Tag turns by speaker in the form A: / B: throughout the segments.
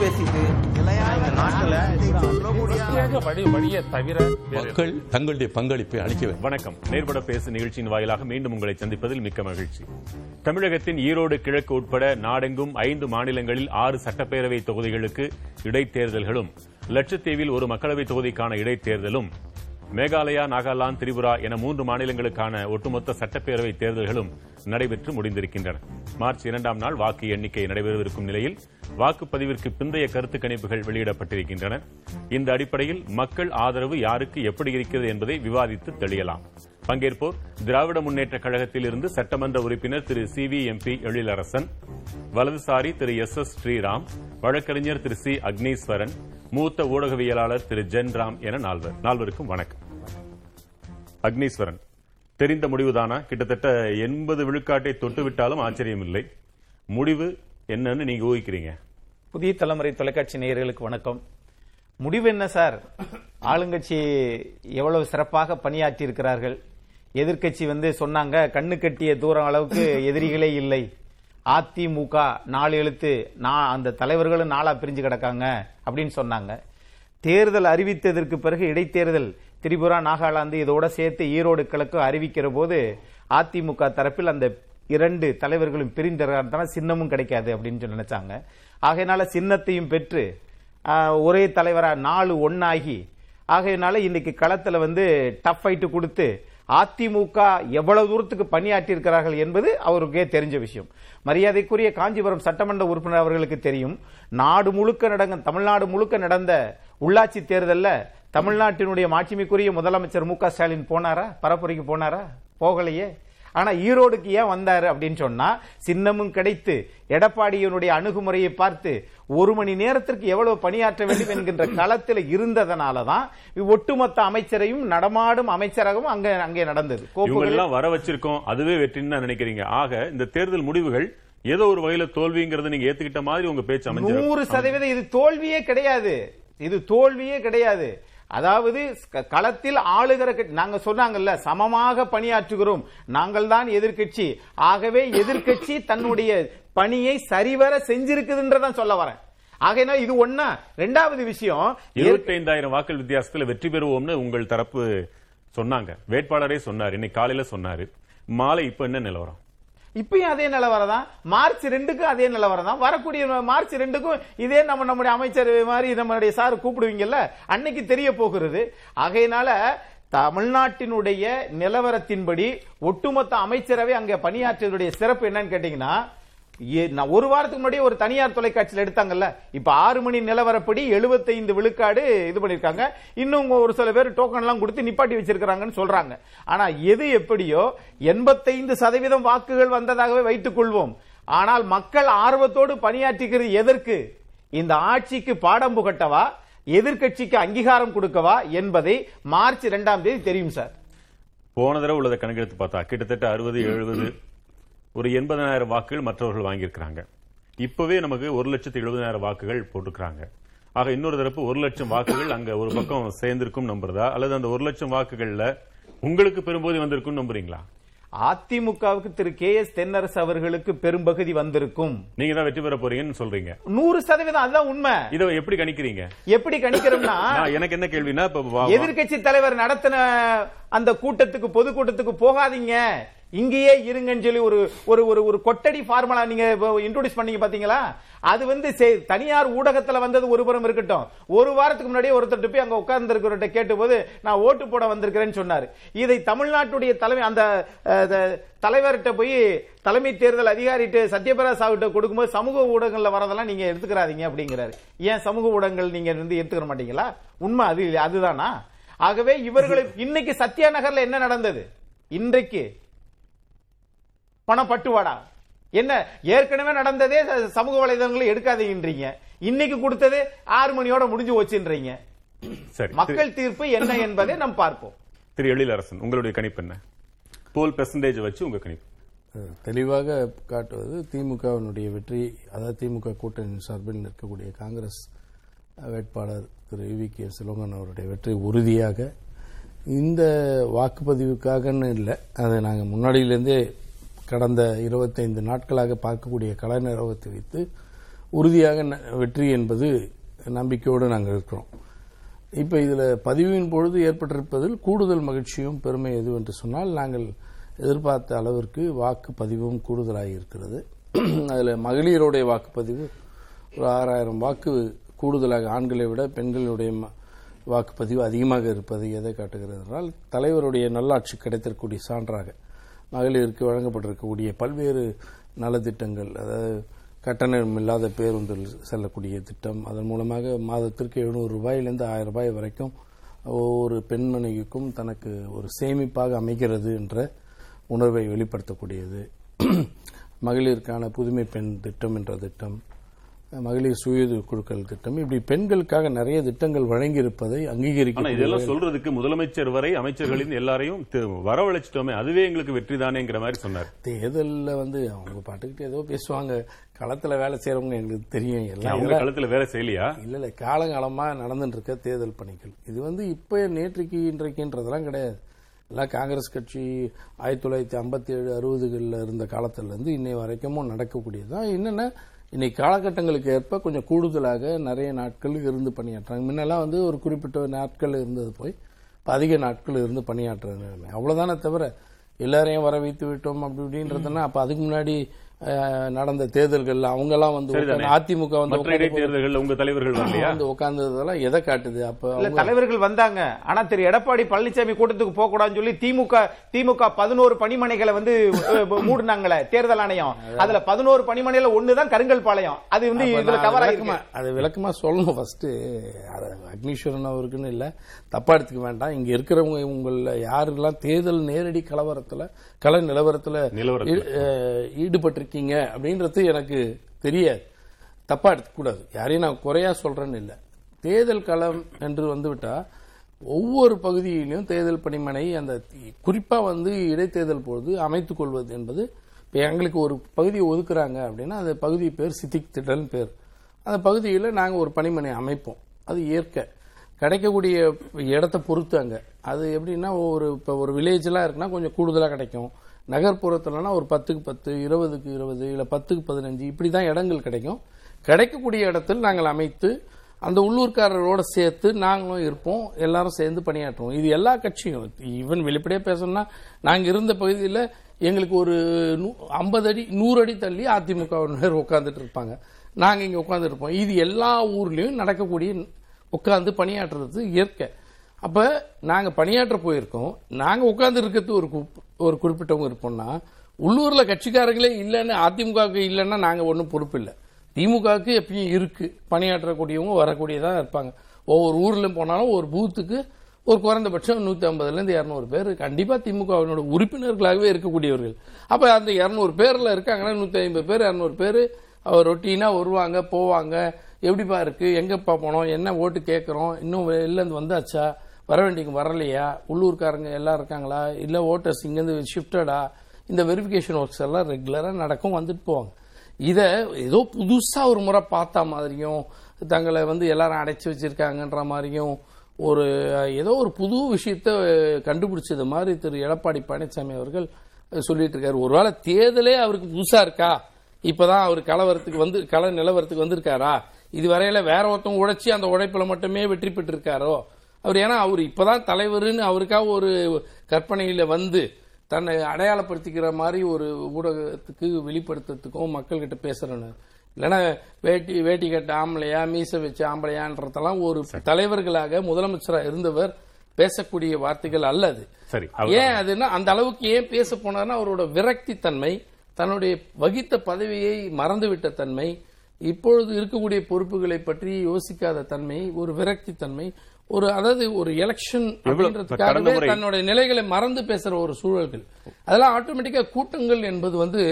A: பேசிட்டு
B: மக்கள் தங்களுடைய பங்களிப்பை அளிக்க
C: வணக்கம். நேர்பட பேசு நிகழ்ச்சியின் வாயிலாக மீண்டும் உங்களை சந்திப்பதில் மிக்க மகிழ்ச்சி. தமிழகத்தின் ஈரோடு கிழக்கு உட்பட நாடெங்கும் ஐந்து மாநிலங்களில் ஆறு சட்டப்பேரவை தொகுதிகளுக்கு இடைத்தேர்தல்களும் லட்சத்தீவில் ஒரு மக்களவை தொகுதிக்கான இடைத்தேர்தலும் மேகாலயா நாகாலாந்து திரிபுரா என மூன்று மாநிலங்களுக்கான ஒட்டுமொத்த சட்டப்பேரவை தேர்தல்களும் நடைபெற்று முடிந்திருக்கின்றன. மார்ச் இரண்டாம் நாள் வாக்கு எண்ணிக்கை நடைபெறவிருக்கும் நிலையில் வாக்குப்பதிவிற்கு பிந்தைய கருத்து கணிப்புகள் வெளியிடப்பட்டிருக்கின்றன. இந்த அடிப்படையில் மக்கள் ஆதரவு யாருக்கு எப்படி இருக்கிறது என்பதை விவாதித்து தெளியலாம். பங்கேற்போர் திராவிட முன்னேற்ற கழகத்தில் இருந்து சட்டமன்ற உறுப்பினர் திரு சி வி எம்பி எழிலரசன் வலதுசாரி திரு எஸ் எஸ் ஸ்ரீராம் வழக்கறிஞர் திரு சி அக்னீஸ்வரன் மூத்த ஊடகவியலாளர் திரு ஜென் ராம் என நால்வர். நால்வருக்கும் வணக்கம். அக்னீஸ்வரன் தெரிந்த முடிவுதானா? கிட்டத்தட்ட எண்பது விழுக்காட்டை தொட்டுவிட்டாலும் ஆச்சரியமில்லை. முடிவு என்னன்னு நீங்க ஊகிக்கிறீங்க.
A: புதிய தலைமுறை தொலைக்காட்சி நேயர்களுக்கு வணக்கம். முடிவு என்ன சார்? ஆளுங்கட்சி எவ்வளவு சிறப்பாக பணியாற்றி இருக்கிறார்கள் எதிர்க்கட்சி வந்து சொன்னாங்க கண்ணு கட்டிய தூரம் அளவுக்கு எதிரிகளே இல்லை. அதிமுக நாலு எழுத்து நான் அந்த தலைவர்களும் நாளா பிரிஞ்சு கிடக்காங்க அப்படின்னு சொன்னாங்க. தேர்தல் அறிவித்ததற்கு பிறகு இடைத்தேர்தல் திரிபுரா நாகாலாந்து இதோட சேர்த்து ஈரோடு கிழக்கு அறிவிக்கிற போது அதிமுக தரப்பில் அந்த இரண்டு தலைவர்களும் பிரிந்ததான சின்னமும் கிடைக்காது அப்படின்னு சொல்லி நினைச்சாங்க. ஆகையினால சின்னத்தையும் பெற்று ஒரே தலைவராக நாலு ஒன்னாகி ஆகையினால இன்னைக்கு களத்தில் வந்து டஃப் ஃபைட்டு கொடுத்து அதிமுக எவ்வளவு தூரத்துக்கு பணியாற்றி இருக்கிறார்கள் என்பது அவருக்கே தெரிஞ்ச விஷயம். மரியாதைக்குரிய காஞ்சிபுரம் சட்டமன்ற உறுப்பினர் அவர்களுக்கு தெரியும். நாடு முழுக்க நடந்த தமிழ்நாடு முழுக்க நடந்த உள்ளாட்சி தேர்தலில் தமிழ்நாட்டினுடைய மாட்சிமைக்குரிய முதலமைச்சர் மு க ஸ்டாலின் போனாரா? பரப்புரைக்கு போனாரா? போகலையே. ஆனா ஈரோடுக்கு ஏன் வந்தாரு அப்படின்னு சொன்னா சின்னமும் கிடைத்து எடப்பாடியினுடைய அணுகுமுறையை பார்த்து ஒரு மணி நேரத்திற்கு எவ்வளவு பணியாற்ற வேண்டும் என்கின்ற களத்தில் இருந்ததனாலதான் ஒட்டுமொத்த அமைச்சரையும் நடமாடும் அமைச்சரகம் அங்க அங்கே நடந்தது.
C: இவங்க
A: கோப்புகளில்
C: எல்லாம் வர வச்சிருக்கோம். அதுவே வெற்றின்னு தான் நினைக்கிறீங்க. ஆக இந்த தேர்தல் முடிவுகள் ஏதோ ஒரு வகையில தோல்விங்கிறத நீங்க ஏத்துக்கிட்ட மாதிரி உங்க பேச்சு அமைஞ்சு
A: நூறு சதவீதம் இது தோல்வியே கிடையாது. இது தோல்வியே கிடையாது. அதாவது க- களத்தில் ஆளுகிற நாங்க சொன்னாங்கல்ல சமமாக பணியாற்றுகிறோம். நாங்கள் தான் எதிர்க்கட்சி. ஆகவே எதிர்க்கட்சி தன்னுடைய பணியை சரிவர செஞ்சிருக்குதுன்றதான் சொல்ல வரேன். ஆகையினா இது ஒன்னா ரெண்டாவது விஷயம்
C: இருபத்தைந்தாயிரம் வாக்கள் வித்தியாசத்தில் வெற்றி பெறுவோம்னு உங்கள் தரப்பு சொன்னாங்க. வேட்பாளரே சொன்னார். இன்னைக்கு காலையில சொன்னாரு. மாலை இப்ப என்ன நிலவரம்?
A: இப்பயும் அதே நிலவரம் தான் மார்ச் ரெண்டுக்கும் அதே நிலவரம் தான் வரக்கூடிய மார்ச் ரெண்டுக்கும் இதே நம்ம நம்முடைய அமைச்சர் மாதிரி நம்மளுடைய சார் கூப்பிடுவீங்கல்ல அன்னைக்கு தெரிய போகிறது. ஆகையினால தமிழ்நாட்டினுடைய நிலவரத்தின்படி ஒட்டுமொத்த அமைச்சரவை அங்கே பணியாற்றியதுடைய சிறப்பு என்னன்னு கேட்டீங்கன்னா ஒரு வாரத்துக்கு முன்னாடி ஒரு தனியார் தொலைக்காட்சியில் எடுத்தாங்கல்ல. இப்ப ஆறு மணி நிலவரப்படி 75 விழுக்காடு இது பண்ணிருக்காங்க இன்னும் ஒரு சில பேர் டோக்கன் எல்லாம் கொடுத்து நிப்பாட்டி வச்சிருக்கிறாங்கன்னு சொல்றாங்க. ஆனா எது எப்படியோ 85% சதவீதம் வாக்குகள் வந்ததாகவே வைத்துக் கொள்வோம். ஆனால் மக்கள் ஆர்வத்தோடு பணியாற்றுகிறது எதற்கு? இந்த ஆட்சிக்கு பாடம் புகட்டவா? எதிர்க்கட்சிக்கு அங்கீகாரம் கொடுக்கவா? என்பதை மார்ச் இரண்டாம் தேதி தெரியும் சார்.
C: போன தடவை உள்ளதை கணக்கெடுத்து பார்த்தா கிட்டத்தட்ட அறுபது எழுபது ஒரு எண்பதாயிரம் வாக்குகள் மற்றவர்கள் வாங்கியிருக்கிறாங்க. இப்பவே நமக்கு ஒரு லட்சத்து எழுபதாயிரம் வாக்குகள் போட்டுக்கிறாங்க ஆக இன்னொரு தரப்பு ஒரு லட்சம் வாக்குகள் அங்க ஒரு பக்கம் சேர்ந்திருக்கும் நம்புறதா? அல்லது அந்த ஒரு லட்சம் வாக்குகள்ல உங்களுக்கு பெரும்போது வந்திருக்கும் நம்புறீங்களா?
A: அதிமுகவுக்கு திரு கே எஸ் தென்னரசு அவர்களுக்கு பெரும்பகுதி வந்திருக்கும்.
C: நீங்க தான் வெற்றி பெற போறீங்கன்னு சொல்றீங்க.
A: நூறு சதவீதம் அதுதான் உண்மை.
C: இதை எப்படி கணிக்கிறீங்க?
A: எப்படி கணிக்கிறோம்னா
C: எனக்கு என்ன கேள்வினா
A: எதிர்க்கட்சி தலைவர் நடத்தின அந்த கூட்டத்துக்கு பொது கூட்டத்துக்கு போகாதீங்க. இங்கேயே இருங்கன்னு சொல்லி ஒரு ஒரு ஒரு ஒரு கொட்டடி ஃபார்முலா நீங்க இன்ட்ரோடியூஸ் பண்ணீங்க பாத்தீங்களா? அது வந்து தனியார் ஊடகத்துல வந்தது ஒரு புறம் இருக்கட்டும். ஒரு வாரத்துக்கு முன்னாடியே ஒருத்தர் போய் அங்க உட்கார்ந்து இருக்கிறவர்கிட்ட கேட்டபோது நான் ஓட்டு போட வந்திருக்கிறேன்னு சொன்னாரு. இதை தமிழ்நாட்டுடைய தலைமை அந்த தலைவர்கிட்ட போய் தலைமை தேர்தல் அதிகாரிட்டு சத்யபிரதா சாஹிட்ட கொடுக்கும்போது சமூக ஊடகங்கள்ல வரதெல்லாம் நீங்க எடுத்துக்கிறாதீங்க அப்படிங்கிறாரு. ஏன் சமூக ஊடகங்கள் நீங்க வந்து எடுத்துக்கிற மாட்டீங்களா? உண்மை அது அதுதானா? ஆகவே இவர்களை இன்னைக்கு சத்யா நகர்ல என்ன நடந்தது? இன்றைக்கு பணப்பட்டுவாடா. என்ன ஏற்கனவே நடந்ததே சமூக வலைதளங்களை எடுக்காதீங்கன்றீங்க. இன்னைக்கு கொடுத்தது ஆறு மணியோட முடிஞ்சு வச்சுன்றீங்க மக்கள் தீர்ப்பு என்ன என்பதை நாம் பார்ப்போம்.
C: திரு எழிலரசன் உங்களுடைய கணிப்பு என்ன? போல் பெர்சன்டேஜ் வச்சு உங்க கணிப்பு.
D: தெளிவாக காட்டுவது திமுகவினுடைய வெற்றி அதாவது திமுக கூட்டணி சார்பில் நிற்கக்கூடிய காங்கிரஸ் வேட்பாளர் திரு வி கே சிலோங்கன் அவருடைய வெற்றி உறுதியாக இந்த வாக்குப்பதிவுக்காகன்னு இல்லை அதை நாங்கள் முன்னாடியிலேருந்தே கடந்த இருபத்தைந்து நாட்களாக பார்க்கக்கூடிய கலை நிறுவத்தை வைத்து
E: உறுதியாக ந- வெற்றி என்பது நம்பிக்கையோடு நாங்கள் இருக்கிறோம். இப்போ இதில் பதிவின் பொழுது ஏற்பட்டிருப்பதில் கூடுதல் மகிழ்ச்சியும் பெருமை எது என்று சொன்னால் நாங்கள் எதிர்பார்த்த அளவிற்கு வாக்குப்பதிவும் கூடுதலாக இருக்கிறது. அதில் மகளிருடைய வாக்குப்பதிவு ஒரு ஆறாயிரம் வாக்கு கூடுதலாக ஆண்களை விட பெண்களுடைய வாக்குப்பதிவு அதிகமாக இருப்பது எதை காட்டுகிறது என்றால் தலைவருடைய நல்லாட்சி கிடைத்திருக்கக்கூடிய சான்றாக மகளிருக்கு வழங்கப்பட்டிருக்கக்கூடிய பல்வேறு நலத்திட்டங்கள் அதாவது கட்டணம் இல்லாத பேருந்தில் செல்லக்கூடிய திட்டம் அதன் மூலமாக மாதத்திற்கு எழுநூறு ரூபாயிலிருந்து ஆயிரம் ரூபாய் வரைக்கும் ஒவ்வொரு பெண்மணிக்கும் தனக்கு ஒரு சேமிப்பாக அமைகிறது என்ற உணர்வை வெளிப்படுத்தக்கூடியது. மகளிருக்கான புதுமை பெண் திட்டம் என்ற திட்டம் மகளிர் சுய குழுக்கள் திட்டம். இப்படி பெண்களுக்காக நிறைய திட்டங்கள் வழங்கியிருப்பதை அங்கீகரிக்க
C: இதெல்லாம் சொல்றதுக்கு முதலமைச்சர் வரை அமைச்சர்களின் எல்லாரையும் வரவழைச்சிட்டோமே. அதுவே எங்களுக்கு வெற்றி தானேங்கிற மாதிரி சொன்னார்.
E: தேர்தல்ல வந்து அவங்க பாட்டுக்கிட்டு ஏதோ பேசுவாங்க. களத்துல வேலை செய்யறவங்க எங்களுக்கு தெரியும். எல்லாம்
C: களத்துல வேலை செய்யலையா?
E: இல்ல இல்ல. காலங்காலமா நடந்துட்டு இருக்க தேர்தல் பணிகள். இது வந்து இப்ப நேற்றைக்கு இன்றைக்குன்றதெல்லாம் கிடையாது. எல்லாம் காங்கிரஸ் கட்சி ஆயிரத்தி தொள்ளாயிரத்தி ஐம்பத்தி ஏழு அறுபதுகளில் இருந்த காலத்திலேருந்து இன்னை வரைக்கும் நடக்கக்கூடியதுதான். என்னென்ன இன்னைக்கு காலகட்டங்களுக்கு ஏற்ப கொஞ்சம் கூடுதலாக நிறைய நாட்கள் இருந்து பணியாற்றுறாங்க முன்னெல்லாம் வந்து ஒரு குறிப்பிட்ட நாட்கள் இருந்தது போய் இப்போ அதிக நாட்கள் இருந்து பணியாற்றுற அவ்வளோதானே தவிர எல்லாரையும் வர வைத்து விட்டோம் அப்படி இப்படின்றதுன்னா அப்போ அதுக்கு முன்னாடி நடந்த தேர்தல்கள்ல அவங்க எல்லாம் வந்து அதிமுக வந்து
C: இடைத்தேர்தல்கள் உங்க தலைவர்கள் வரலையா?
E: வந்து உட்கார்ந்ததெல்லாம் எதை காட்டுது? அப்ப
A: தலைவர்கள் வந்தாங்க. ஆனா திரு எடப்பாடி பழனிசாமி கூட்டத்துக்கு போக கூடாதுன்னு சொல்லி திமுக திமுக பதினோரு பணிமனைகளை வந்து மூடுனாங்களே தேர்தல் ஆணையம். அதுல பதினோரு பணிமனையில ஒண்ணுதான் கருங்கல் பாளையம். அது வந்து இதுல கவர்
E: அது விளக்கமா சொல்லணும் ஃபர்ஸ்ட் அது அக்னீஸ்வரன் அவருக்குன்னு இல்ல. தப்பா எடுத்துக்க வேண்டாம். இங்க இருக்கிறவங்க உங்கள யாரெல்லாம் தேர்தல் நேரடி கலவரத்துல கள நிலவரத்துல
C: நிலவரத்துல.
E: இருக்கீங்க அப்படின்றது எனக்கு தெரியாது. தப்பா எடுத்துக்கூடாது. யாரையும் நான் குறையா சொல்றேன்னு இல்லை. தேர்தல் களம் என்று வந்துவிட்டா ஒவ்வொரு பகுதியிலும் தேர்தல் பணிமனை அந்த குறிப்பா வந்து இடைத்தேர்தல் பொழுது அமைத்துக் கொள்வது என்பது இப்போ எங்களுக்கு ஒரு பகுதியை ஒதுக்குறாங்க அப்படின்னா அந்த பகுதி பேர் சித்திக் திடல் பேர். அந்த பகுதியில் நாங்கள் ஒரு பணிமனை அமைப்போம். அது இயற்கை. கிடைக்கக்கூடிய இடத்த பொறுத்து அங்கே. அது எப்படின்னா ஒரு இப்போ ஒரு வில்லேஜ்லாம் இருக்குன்னா கொஞ்சம் கூடுதலாக கிடைக்கும். நகர்ப்புறத்துலனா ஒரு பத்துக்கு பத்து இருபதுக்கு இருபது இல்லை பத்துக்கு பதினஞ்சு இப்படி தான் இடங்கள் கிடைக்கும். கிடைக்கக்கூடிய இடத்தில் நாங்கள் அமைத்து அந்த உள்ளூர்காரரோட சேர்த்து நாங்களும் இருப்போம் எல்லாரும் சேர்ந்து பணியாற்றுவோம். இது எல்லா கட்சியும். ஈவன் வெளிப்படையாக பேசணும்னா நாங்கள் இருந்த பகுதியில் எங்களுக்கு ஒரு ஐம்பது அடி நூறு அடி தள்ளி அதிமுகவினர் உட்காந்துட்டு இருப்பாங்க. நாங்கள் இங்கே உட்கார்ந்துட்டு இருப்போம். இது எல்லா ஊர்லேயும் நடக்கக்கூடிய உட்காந்து பணியாற்றுறது இயற்கை. அப்ப நாங்க பணியாற்ற போயிருக்கோம். நாங்க உட்கார்ந்து இருக்கிறது ஒரு குறிப்- ஒரு குறிப்பிட்டவங்க இருப்போம்னா உள்ளூர்ல கட்சிக்காரங்களே இல்லைன்னு அதிமுகவுக்கு இல்லைன்னா நாங்க ஒன்றும் பொறுப்பு இல்லை. திமுகவுக்கு எப்பயும் இருக்கு. பணியாற்றக்கூடியவங்க வரக்கூடியதான் இருப்பாங்க. ஒவ்வொரு ஊர்லயும் போனாலும் ஒரு பூத்துக்கு ஒரு குறைந்தபட்சம் நூத்தி ஐம்பதுல இருந்து இருநூறு பேர். கண்டிப்பா திமுகவினோட உறுப்பினர்களாகவே இருக்கக்கூடியவர்கள். அப்ப அந்த இரநூறு பேர்ல இருக்காங்கன்னா நூத்தி ஐம்பது பேர் இரநூறு பேர் ரொட்டீனா வருவாங்க போவாங்க. எப்படிப்பா இருக்கு? எங்கப்பா போனோம்? என்ன ஓட்டு கேட்குறோம் இன்னும் வெளில இருந்து வந்தாச்சா? வர வேண்டிய வரலையா? உள்ளூர்காரங்க எல்லாம் இருக்காங்களா? இல்லை ஓட்டர்ஸ் இங்கேருந்து ஷிஃப்டடா இந்த வெரிஃபிகேஷன் ஒர்க்ஸ் எல்லாம் ரெகுலராக நடக்கும் வந்துட்டு போவாங்க. இதை ஏதோ புதுசாக ஒரு முறை பார்த்தா மாதிரியும் தங்களை வந்து எல்லாரும் அடைச்சி வச்சிருக்காங்கன்ற மாதிரியும் ஒரு ஏதோ ஒரு புது விஷயத்த கண்டுபிடிச்சது மாதிரி திரு எடப்பாடி பழனிசாமி அவர்கள் சொல்லிட்டு இருக்காரு. ஒருவேளை தேர்தலே அவருக்கு புதுசா இருக்கா? இப்பதான் அவர் கலவரத்துக்கு வந்து கள நிலவரத்துக்கு வந்திருக்காரா? இது வரையில வேற ஒருத்தவங்க உழைச்சி அந்த உழைப்புல மட்டுமே வெற்றி பெற்றிருக்காரோ? அவர் ஏன்னா அவர் இப்பதான் தலைவர்னு அவருக்காக ஒரு கற்பனையில வந்து தன்னை அடையாளப்படுத்திக்கிற மாதிரி ஒரு ஊடகத்துக்கு வெளிப்படுத்துறதுக்கும் மக்கள்கிட்ட பேசுறேன்னு. இல்லைன்னா வேட்டி வேட்டி கட்ட ஆம்பளையா மீச வச்ச ஆம்பளையான்றதெல்லாம் ஒரு தலைவர்களாக முதலமைச்சரா இருந்தவர் பேசக்கூடிய வார்த்தைகள் அல்ல அது.
C: சரி
E: ஏன் அதுன்னா அந்த அளவுக்கு ஏன் பேச போனார்னா அவரோட விரக்தி தன்மை தன்னுடைய வகித்த பதவியை மறந்துவிட்ட தன்மை இப்பொழுது இருக்கக்கூடிய பொறுப்புகளை பற்றி யோசிக்காத தன்மை ஒரு விரக்தி தன்மை ஒரு அதாவது ஒரு எலெக்ஷன் அப்படின்றதுக்காகவே தன்னுடைய நிலைகளை மறந்து பேசுற ஒரு சூழல்கள். அதெல்லாம் ஆட்டோமேட்டிக்கா கூட்டங்கள் என்பது வந்து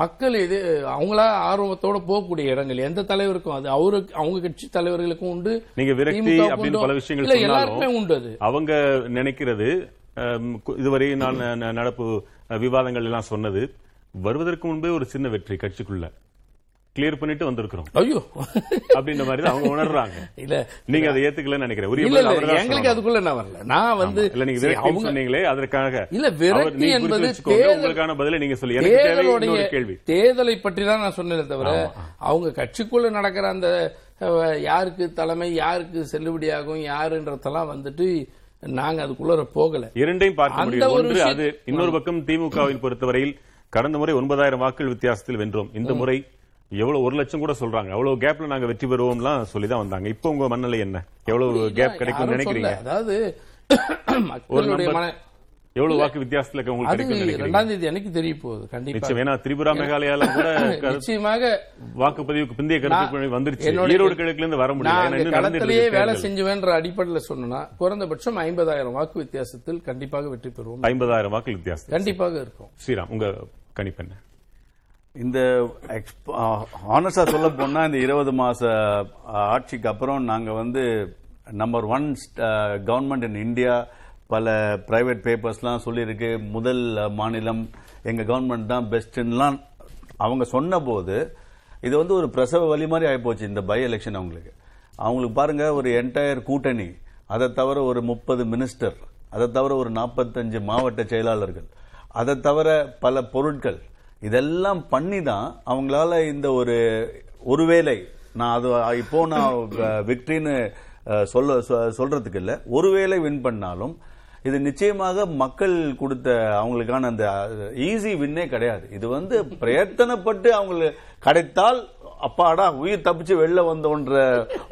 E: மக்கள் இது அவங்களா ஆர்வத்தோட போகக்கூடிய இடங்கள். எந்த தலைவருக்கும் அது அவருக்கு அவங்க கட்சி தலைவர்களுக்கும் உண்டு
C: நீங்க விரக்தி அப்படின்னு. பல விஷயங்கள்
E: எல்லாருக்குமே உண்டு அது.
C: அவங்க நினைக்கிறது இதுவரை நான் நடப்பு விவாதங்கள் எல்லாம் சொன்னது வருவதற்கு முன்பே ஒரு சின்ன வெற்றி கட்சிக்குள்ள. கிளியர் பண்ணிட்டு வந்திருக்கிறோம்.
E: ஐயோ.
C: அப்படின்ற மாதிரி அவங்க உணர்றாங்க.
E: இல்ல
C: நீங்க அதை ஏத்துக்கலன்னு நினைக்கிறேன்.
E: எங்களுக்கு. அதுக்குள்ள நான் வரல. நான் வந்து
C: இல்ல நீங்க
E: அவங்க
C: சொன்னீங்களே அதற்காக.
E: இல்ல, விரக்தி என்பது
C: உங்களுக்கான பதிலை நீங்க சொல்லி.
E: தேர்தலுடைய
C: கேள்வி.
E: தேர்தலை பற்றி தான் நான் சொன்னேனே தவிர அவங்க கட்சிக்குள்ள நடக்கிற அந்த யாருக்கு தலைமை யாருக்கு செல்லுபடியாகும் யாருன்றதெல்லாம் வந்துட்டு நாங்க அதுக்குள்ள போகல.
C: இரண்டையும் பார்க்க முடியும். ஒன்று அது இன்னொரு பக்கம் திமுகவின் பொறுத்தவரையில் கடந்த முறை ஒன்பதாயிரம் வாக்குகள் வித்தியாசத்தில் வென்றோம். இந்த முறை எவ்வளவு ஒரு லட்சம் கூட சொல்றாங்க. அவ்வளவு கேப்ல நாங்க வெற்றி பெறுவோம்லாம் சொல்லி தான் வந்தாங்க. இப்போ உங்க மனநிலை என்ன? எவ்வளவு கேப் கிடைக்கும் நினைக்கிறீங்க.
E: அதாவது
C: எவ்வளவு வாக்கு வித்தியாசத்துல உங்களுக்கு
E: ரெண்டாம் தேதி அன்னைக்கு தெரிய போகுது கண்டிப்பா.
C: ஏன்னா திரிபுரா மேகாலயால கூட
E: நிச்சயமாக
C: வாக்குப்பதிவுக்கு பிந்தைய கருத்து வந்துருச்சு. ஈரோடு கிழக்குல இருந்து வர முடியல. நடந்துட்டு
E: களத்திலேயே வேலை. செஞ்சுவேன்ற அடிப்படையில் சொன்னா குறைந்தபட்சம் ஐம்பதாயிரம் வாக்கு வித்தியாசத்தில் கண்டிப்பாக வெற்றி பெறுவோம்.
C: ஐம்பதாயிரம் வாக்கு வித்தியாசம்
E: கண்டிப்பாக இருக்கும்.
C: ஸ்ரீராம் உங்க கணிப்பு என்ன?
F: இந்த ஆனஸ்டா சொல்ல போனா இந்த இருபது மாச ஆட்சிக்கு அப்புறம் நாங்க வந்து number one government in India பல பிரைவேட் பேப்பர்ஸ்லாம் சொல்லியிருக்கு. முதல் மாநிலம் எங்கள் கவர்மெண்ட் தான் பெஸ்ட்லாம் அவங்க சொன்ன போது இது வந்து ஒரு பிரசவ வழி மாதிரி ஆகிப்போச்சு இந்த பை எலெக்ஷன் அவங்களுக்கு. அவங்களுக்கு பாருங்க ஒரு என்டையர் கூட்டணி அதை தவிர ஒரு முப்பது மினிஸ்டர் அதை தவிர ஒரு நாற்பத்தஞ்சு மாவட்ட செயலாளர்கள் அதை தவிர பல பொருட்கள் இதெல்லாம் பண்ணி தான் அவங்களால இந்த ஒரு ஒருவேளை நான் அது இப்போ நான் விக்டரின்னு சொல்ல சொ- சொல்றதுக்கு இல்லை. ஒருவேளை வின் பண்ணாலும் இது நிச்சயமாக மக்கள் கொடுத்த அவங்களுக்கான அந்த ஈஸி வின்னே கிடையாது. இது வந்து பிரயத்தனப்பட்டு அவங்களுக்கு கிடைத்தால் அப்பாடா உயிர் தப்பிச்சு வெளில வந்தோன்ற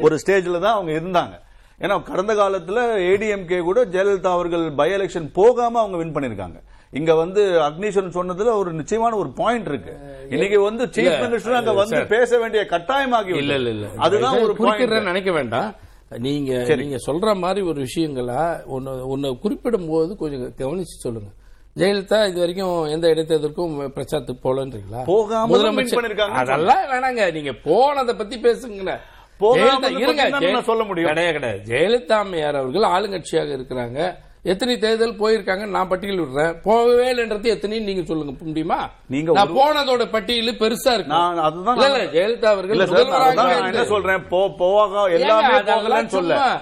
F: ஒரு ஸ்டேஜில் தான் அவங்க இருந்தாங்க. ஏன்னா கடந்த காலத்தில் ஏடிஎம்கே கூட ஜெயலலிதா அவர்கள் பை எலெக்ஷன் போகாமல் அவங்க வின் பண்ணியிருக்காங்க இங்க வந்து அக்னீஸ்வரன் சொன்னதுல ஒரு நிச்சயமான ஒரு பாயிண்ட் இருக்கு. இன்னைக்கு வந்து சீஃப் மினிஸ்டர் அங்க வந்து. பேச வேண்டிய கட்டாயமாகி
E: இல்ல இல்ல இல்ல.
F: அதுதான் ஒரு பாயிண்ட்
E: நினைக்க வேண்டாம். நீங்க நீங்க சொல்ற மாதிரி ஒரு விஷயங்களா ஒன்னு ஒன்னு குறிப்பிடும் போது கொஞ்சம் கவனிச்சு சொல்லுங்க. ஜெயலலிதா இது வரைக்கும் எந்த இடைத்தேர்தலுக்கும் பிரச்சாரத்துக்கு போலன்றீங்களா
F: போகாம பண்ணிருக்காங்கன்னு
E: அதெல்லாம் வேணாங்க. நீங்க போனதை பத்தி பேசுங்க இருங்க.
F: சொல்ல முடியும்.
E: கிடையாது கிடையாது. ஜெயலலிதா அம்மையார் அவர்கள் ஆளுங்கட்சியாக இருக்கிறாங்க. எத்தனை தேர்தல் போயிருக்காங்க நான் பட்டியல் விடுறேன். போகவே இல்லைன்றது எத்தனைன்னு நீங்க சொல்லுங்க முடியுமா?
F: நீங்க
E: போனதோட பட்டியல் பெருசா இருக்கு.
F: நான் அதுதான்
E: இல்ல, ஜெயலலிதா அவர்கள்
F: என்ன சொல்றேன்? போ போக எல்லாமே போகலன்னு சொல்ல.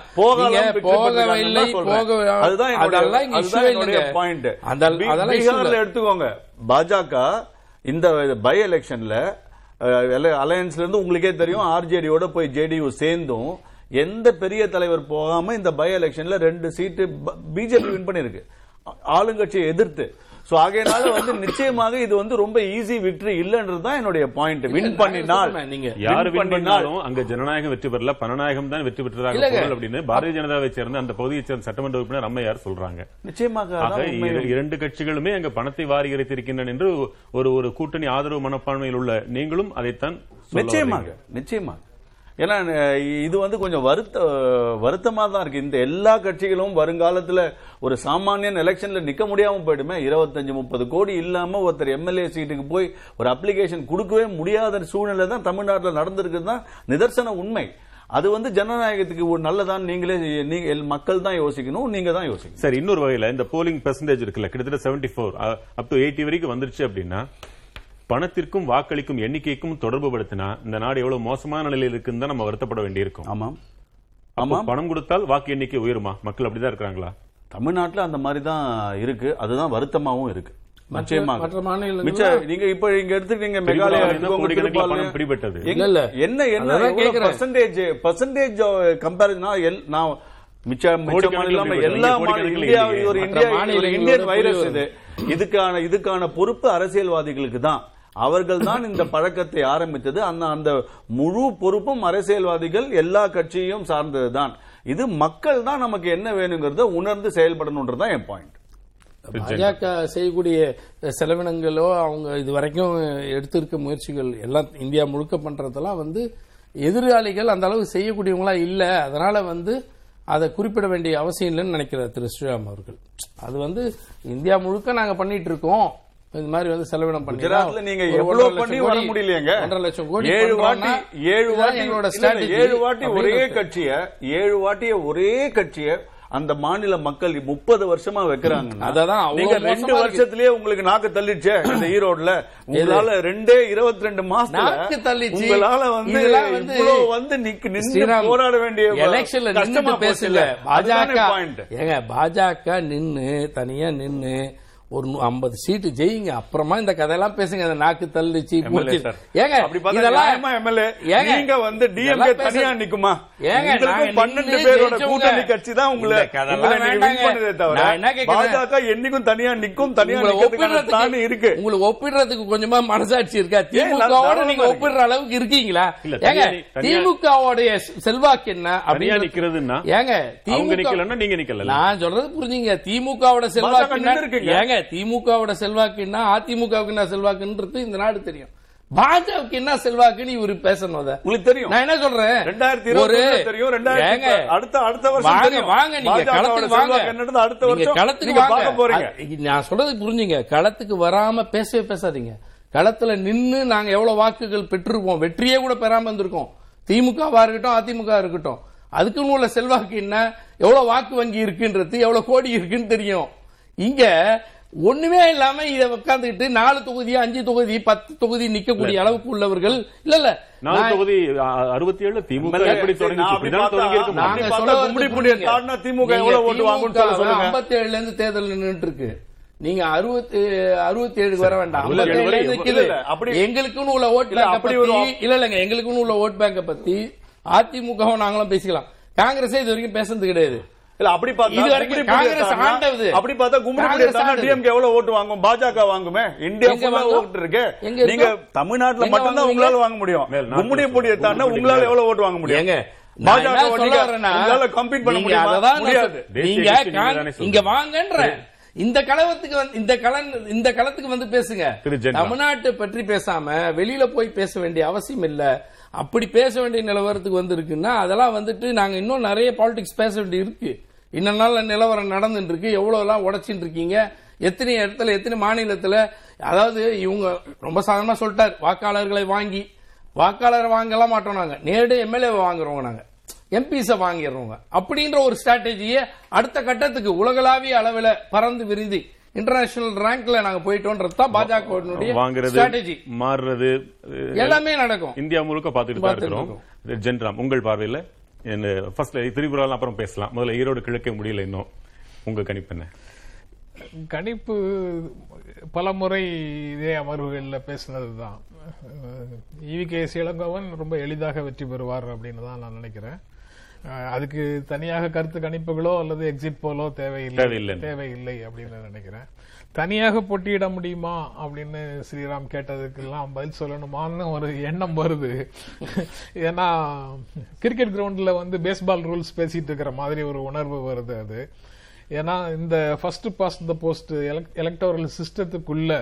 F: வெற்றி
E: போகவில்லை. போக-
F: அதுதான்
E: அதெல்லாம் இங்க இல்லைங்க.
F: பாயிண்ட்
E: அந்த- அதெல்லாம்
F: பீகார்ல. எடுத்துக்கோங்க. பாஜக இந்த பை எலெக்ஷன்ல அலையன்ஸ்ல இருந்து உங்களுக்கே தெரியும் ஆர்ஜேடியோட போய் ஜேடியு சேர்ந்தும் எந்த பெரிய தலைவர் போகாம இந்த பை எலெக்ஷன்ல ரெண்டு சீட்டு பிஜேபி வின் பண்ணிருக்கு. ஆளுங்கட்சியை எதிர்த்து. சோ ஆகையனால வந்து நிச்சயமாக இது வந்து ரொம்ப ஈஸி விக்டரி இல்லன்றது தான் என்னுடைய பாயிண்ட் வின் பண்ணினால்.
E: நீங்க
C: யாரு
F: win
C: வின் பண்ணாலும் அங்க ஜனநாயகம் வெற்றி பெறல பணநாயகம் தான் வெற்றி பெற்றதாக அப்படின்னு பாரதிய ஜனதாவை சேர்ந்த அந்த பகுதியை சேர்ந்த சட்டமன்ற உறுப்பினர் அம்மையார் சொல்றாங்க.
F: நிச்சயமாக
C: இரண்டு கட்சிகளுமே அங்க பணத்தை வாரி இறைத்திருக்கின்றன என்று ஒரு ஒரு கூட்டணி ஆதரவு மனப்பான்மையில் உள்ள நீங்களும் அதைத்தான்
F: நிச்சயமாக. நிச்சயமாக. ஏன்னா இது வந்து கொஞ்சம் வருத்த வருத்தமாக தான் இருக்கு. இந்த எல்லா கட்சிகளும் வருங்காலத்தில் ஒரு சாமானியன் எலெக்ஷனில் நிற்க முடியாமல் போயிடுமே. இருபத்தஞ்சு முப்பது கோடி இல்லாமல் ஒருத்தர் எம்எல்ஏ சீட்டுக்கு போய் ஒரு அப்ளிகேஷன் கொடுக்கவே முடியாத சூழ்நிலை தான் தமிழ்நாட்டில் நடந்திருக்குது தான் நிதர்சன உண்மை. அது வந்து ஜனநாயகத்துக்கு ஒரு நல்லதான் நீங்களே நீங்க எல்- மக்கள் தான் யோசிக்கணும் நீங்க தான் யோசிக்கணும்.
C: சரி இன்னொரு வகையில் இந்த போலிங் பெர்சன்டேஜ் இருக்குல்ல கிட்டத்தட்ட 74 ஃபோர் அப் டு எயிட்டி வரைக்கும் வந்துருச்சு அப்படின்னா பணத்திற்கும் வாக்களிக்கும் எண்ணிக்கைக்கும் தொடர்பு படுத்தினா இந்த நாடு எவ்வளவு மோசமான நிலையில் இருக்குன்னு தான் நம்ம வருத்தப்பட வேண்டியிருக்கும்
F: ஆமாம் ஆமாம்
C: பணம் கொடுத்தால் வாக்கு எண்ணிக்கை உயருமா மக்கள் அப்படிதான் இருக்கிறாங்களா
F: தமிழ்நாட்டுல அந்த மாதிரி தான் இருக்கு அதுதான் வருத்தமாவும் இருக்கு நீங்க இப்ப இங்க எடுத்துட்டீங்க மெகாலயா
C: பிடிபட்டது.
F: எங்க-
E: இல்ல, இல்ல.
F: என்ன. பர்சன்டேஜ் பர்சன்டேஜ் கம்பேரிசன் நான். எல்லா இந்தியா. ஒரு இந்தியன் வைரஸ். இது இதுக்கான இதுக்கான பொறுப்பு அரசியல்வாதிகளுக்கு தான் அவர்கள் தான் இந்த பழக்கத்தை ஆரம்பித்தது. அந்த அந்த முழு பொறுப்பும் அரசியல்வாதிகள் எல்லா கட்சியும் சார்ந்ததுதான். இது மக்கள் தான் நமக்கு என்ன வேணுங்கிறத உணர்ந்து செயல்படணுன்றது தான் என் பாயிண்ட்
E: பாஜக செய்யக்கூடிய செலவினங்களோ அவங்க இது வரைக்கும் எடுத்திருக்க முயற்சிகள் எல்லாம் இந்தியா முழுக்க பண்றதெல்லாம் வந்து எதிராளிகள் அந்த அளவு செய்யக்கூடியவங்களா இல்ல. அதனால வந்து அதை குறிப்பிட வேண்டிய அவசியம் இல்லைன்னு நினைக்கிறார் திரு ஸ்ரீராம் அவர்கள். அது வந்து இந்தியா முழுக்க நாங்க பண்ணிட்டு இருக்கோம். இந்த மாதிரி வந்து செலவினம் பண்ணி
F: குஜராத்ல நீங்க எவ்வளவு பண்ணி வர முடியலையேங்க
E: ஒன்றரை லட்சம் கோடி
F: ஏழு வாட்டி ஏழு வாட்டி
E: எங்களோட
F: ஏழு வாட்டி ஒரே கட்சிய ஏழு வாட்டிய ஒரே கட்சிய அந்த மாநில மக்கள் முப்பது வருஷமா வைக்கிறாங்க
E: அததான் அவ்வளவு
F: நீங்க
E: மோசமா
F: ரெண்டு. வருஷத்திலேயே உங்களுக்கு நாக்கு தள்ளிடுச்சே இந்த ஈரோடுல. உங்களால ரெண்டே இருபத்தி ரெண்டு
E: நாக்கு
F: மாசத்துல
E: தள்ளிச்சு.
F: உங்களால வந்து இவ்வளவு வந்து நிக்கு
E: ஸ்ரீராம்,
F: போராட வேண்டிய
E: எலெக்ஷன்ல நின்னு பேசல பாஜக ஏங்க பாஜக நின்னு தனியா நின்னு ஒரு ஐம்பது சீட்டு ஜெயிங்க அப்புறமா இந்த கதையெல்லாம் பேசுங்க அந்த நாக்கு தள்ளிச்சு. ஏங்க இதெல்லாம்? ஏங்க,
F: நீங்க வந்து
E: பேச-
F: தனியா நிக்குமா?
E: ஏங்க,
F: உங்களுக்கும்
E: நாங்க
F: 12
E: நின்னு
F: பேரோட. கூட்டணி கட்சி தான் உங்களை? பாஜக என்னைக்கும் தனியா நிக்கும் தனியா பிளான் இருக்கு
E: ஒப்பிடுறதுக்கு உங்களுக்கு ஒப்பிடுறதுக்கு கொஞ்சமா மனசாட்சி இருக்கா திமுகவோட நீங்க. ஒப்பிடுற அளவுக்கு இருக்கீங்களா ஏங்க திமுகவுடைய செல்வாக்கு என்ன அப்படின்னு
C: நிக்கிறதுன்னா
E: ஏங்க திமுக
C: நிக்கலன்னா நீங்க நிக்கல
E: நான் சொல்றது புரிஞ்சுங்க திமுகவோட செல்வாக்கு என்ன? ஏங்க திமுகவோட செல்வாக்கு என்ன? அதிமுகவுக்கு என்ன செல்வாக்குன்றது இந்த நாடு தெரியும். பாஜகவுக்கு என்ன செல்வாக்குன்னு இவரு பேசணும் அத.
F: உங்களுக்கு தெரியும்.
E: நான் என்ன சொல்றேன்?
F: ரெண்டாயிரத்தி
E: ஒரு
F: தெரியும். ரெண்டாயிரத்தி அடுத்த அடுத்த வருஷம்
E: வாங்க. வாங்க நீங்க களத்துக்கு வாங்க.
F: என்னன்றது அடுத்த வருஷம்
E: களத்துக்கு வாங்க.
F: போறீங்க.
E: நான் சொல்றது புரிஞ்சுங்க. களத்துக்கு வராம பேசவே பேசாதீங்க. களத்துல நின்னு நாங்க எவ்வளவு வாக்குகள் பெற்றிருப்போம் வெற்றியே கூட பெறாம இருந்திருக்கோம். திமுகவா இருக்கட்டும் அதிமுக இருக்கட்டும். அதுக்குன்னு உள்ள செல்வாக்கு என்ன? எவ்வளவு வாக்கு வங்கி இருக்குன்றது எவ்வளவு கோடி இருக்குன்னு தெரியும். இங்க ஒண்ணுமே இல்லாம இத உட்காந்துக்கிட்டு நாலு தொகுதி அஞ்சு தொகுதி பத்து தொகுதி நிக்கக்கூடிய அளவுக்கு உள்ளவர்கள். இல்ல இல்ல.
C: நாலு தொகுதி அறுபத்தி ஏழுல திமுக
F: MLA,
C: எப்படி
F: சரி,
C: தொடங்கி
F: நான் அப்படி
C: இப்படிதான் தொடங்கி இருக்க
F: பார்த்தா-
C: முடியும்.
E: நாங்க
F: பார்த்தா
E: சொல்ல
F: கும்மிடி
E: வரது
F: பூண்டியை
E: புரியுங்க.
F: தாண்டினா திமுக
E: நீங்க
F: எவ்வளவு ஓட்டு வாங்கும்னு சொல்ல சொல்லுங்க.
E: 57 ல இருந்து தேர்தல் நின்னுட்டு இருக்கு நீங்க அறுபத்தி அறுபத்தி ஏழுக்கு வர வேண்டாம்.
C: அறுபத்தி ஏழு
E: 57
C: வரை
E: ல நிக்குது.
F: இல்ல, அப்படி-
E: எங்களுக்குன்னு உள்ள ஓட்
F: இல்ல,
E: பேங்க
F: அப்படி
E: பத்தி இல்ல இல்லங்க எங்களுக்குன்னு உள்ள ஓட் பேங்க பத்தி அதிமுகவும் நாங்களும் பேசிக்கலாம். காங்கிரஸே இது வரைக்கும் பேசுனது கிடையாது.
F: இல்ல அப்படி பார்த்தா
E: காங்கிரஸ் ஆண்டது.
F: அப்படி பார்த்தா கும்மிடி பூண்டியை
E: காங்கிரஸ்
F: தாண்டினா
E: ஆண்டது.
F: டிஎம்கே எவ்வளவு ஓட்டு வாங்கும் பாஜக வாங்குமே இந்தியா ஃபுல்லா? ஓட்டு இருக்கு? நீங்க தமிழ்நாட்டுல மட்டும்தான்? உங்களால வாங்க முடியும்
C: மேல் நாட்டு
F: கும்மிடி பூண்டியை தாண்டினா
C: கும்மிடி
F: உங்களால. எவ்வளவு ஓட்டு வாங்க முடியும்.
E: இங்க வாங்கன்ற இந்த வந்து இந்த களன் இந்த களத்துக்கு வந்து பேசுங்க. தமிழ்நாட்டை பற்றி பேசாம வெளியில போய் பேச வேண்டிய அவசியம் இல்ல அப்படி பேச வேண்டிய நிலவரத்துக்கு வந்து இருக்குன்னா அதெல்லாம் வந்துட்டு நாங்க இன்னும் நிறைய பாலிடிக்ஸ் பேச வேண்டி இருக்கு இன்னும் நாள் நிலவரம் நடந்துட்டு இருக்கு எவ்வளவு எல்லாம் உடைச்சிட்டு இருக்கீங்க எத்தனை இடத்துல எத்தனை மாநிலத்துல? அதாவது இவங்க ரொம்ப சாதாரணமா சொல்லிட்டார். வாக்காளர்களை வாங்கி வாக்காளரை வாங்கலாம் மாட்டோம் நாங்க. நேரடி எம்எல்ஏ வாங்குறோங்க நாங்க. எம்பிஸ வாங்கிடுறோங்க அப்படின்ற ஒரு ஸ்ட்ராட்டஜியை அடுத்த கட்டத்துக்கு உலகளாவிய அளவில் பறந்து விரிந்து இன்டர்நேஷனல் ரேங்க்ல நாங்க போயிட்டோன்றது தான் பாஜக
C: வாங்குறது மாறுறது
E: எல்லாமே நடக்கும்.
C: இந்தியா முழுக்க பார்த்துட்டு தான் இருக்கிறோம். ஜென்ராம் உங்கள் பார்வையில? ஃபர்ஸ்ட் திரிபுரால அப்புறம் பேசலாம். முதல்ல ஈரோடு கிழக்கே முடியல இன்னும். உங்க கணிப்பு என்ன?
G: கணிப்பு பல முறை இதே அமர்வுகளில் பேசினது தான் ஈவி கே இளங்கோவன் ரொம்ப எளிதாக வெற்றி பெறுவார் அப்படின்னு தான் நான் நினைக்கிறேன். அதுக்கு தனியாக கருத்து கணிப்புகளோ அல்லது எக்ஸிட் போலோ தேவையில்லை.
C: தேவையில்லை
G: அப்படின்னு நினைக்கிறேன். தனியாக போட்டியிட முடியுமா அப்படின்னு ஸ்ரீராம் கேட்டதுக்கெல்லாம் பதில் சொல்லணுமான்னு ஒரு எண்ணம் வருது. ஏன்னா கிரிக்கெட் கிரவுண்டில் வந்து பேஸ்பால் ரூல்ஸ் பேசிட்டு இருக்கிற மாதிரி ஒரு உணர்வு வருது அது. ஏன்னா இந்த first past the post electoral சிஸ்டத்துக்குள்ள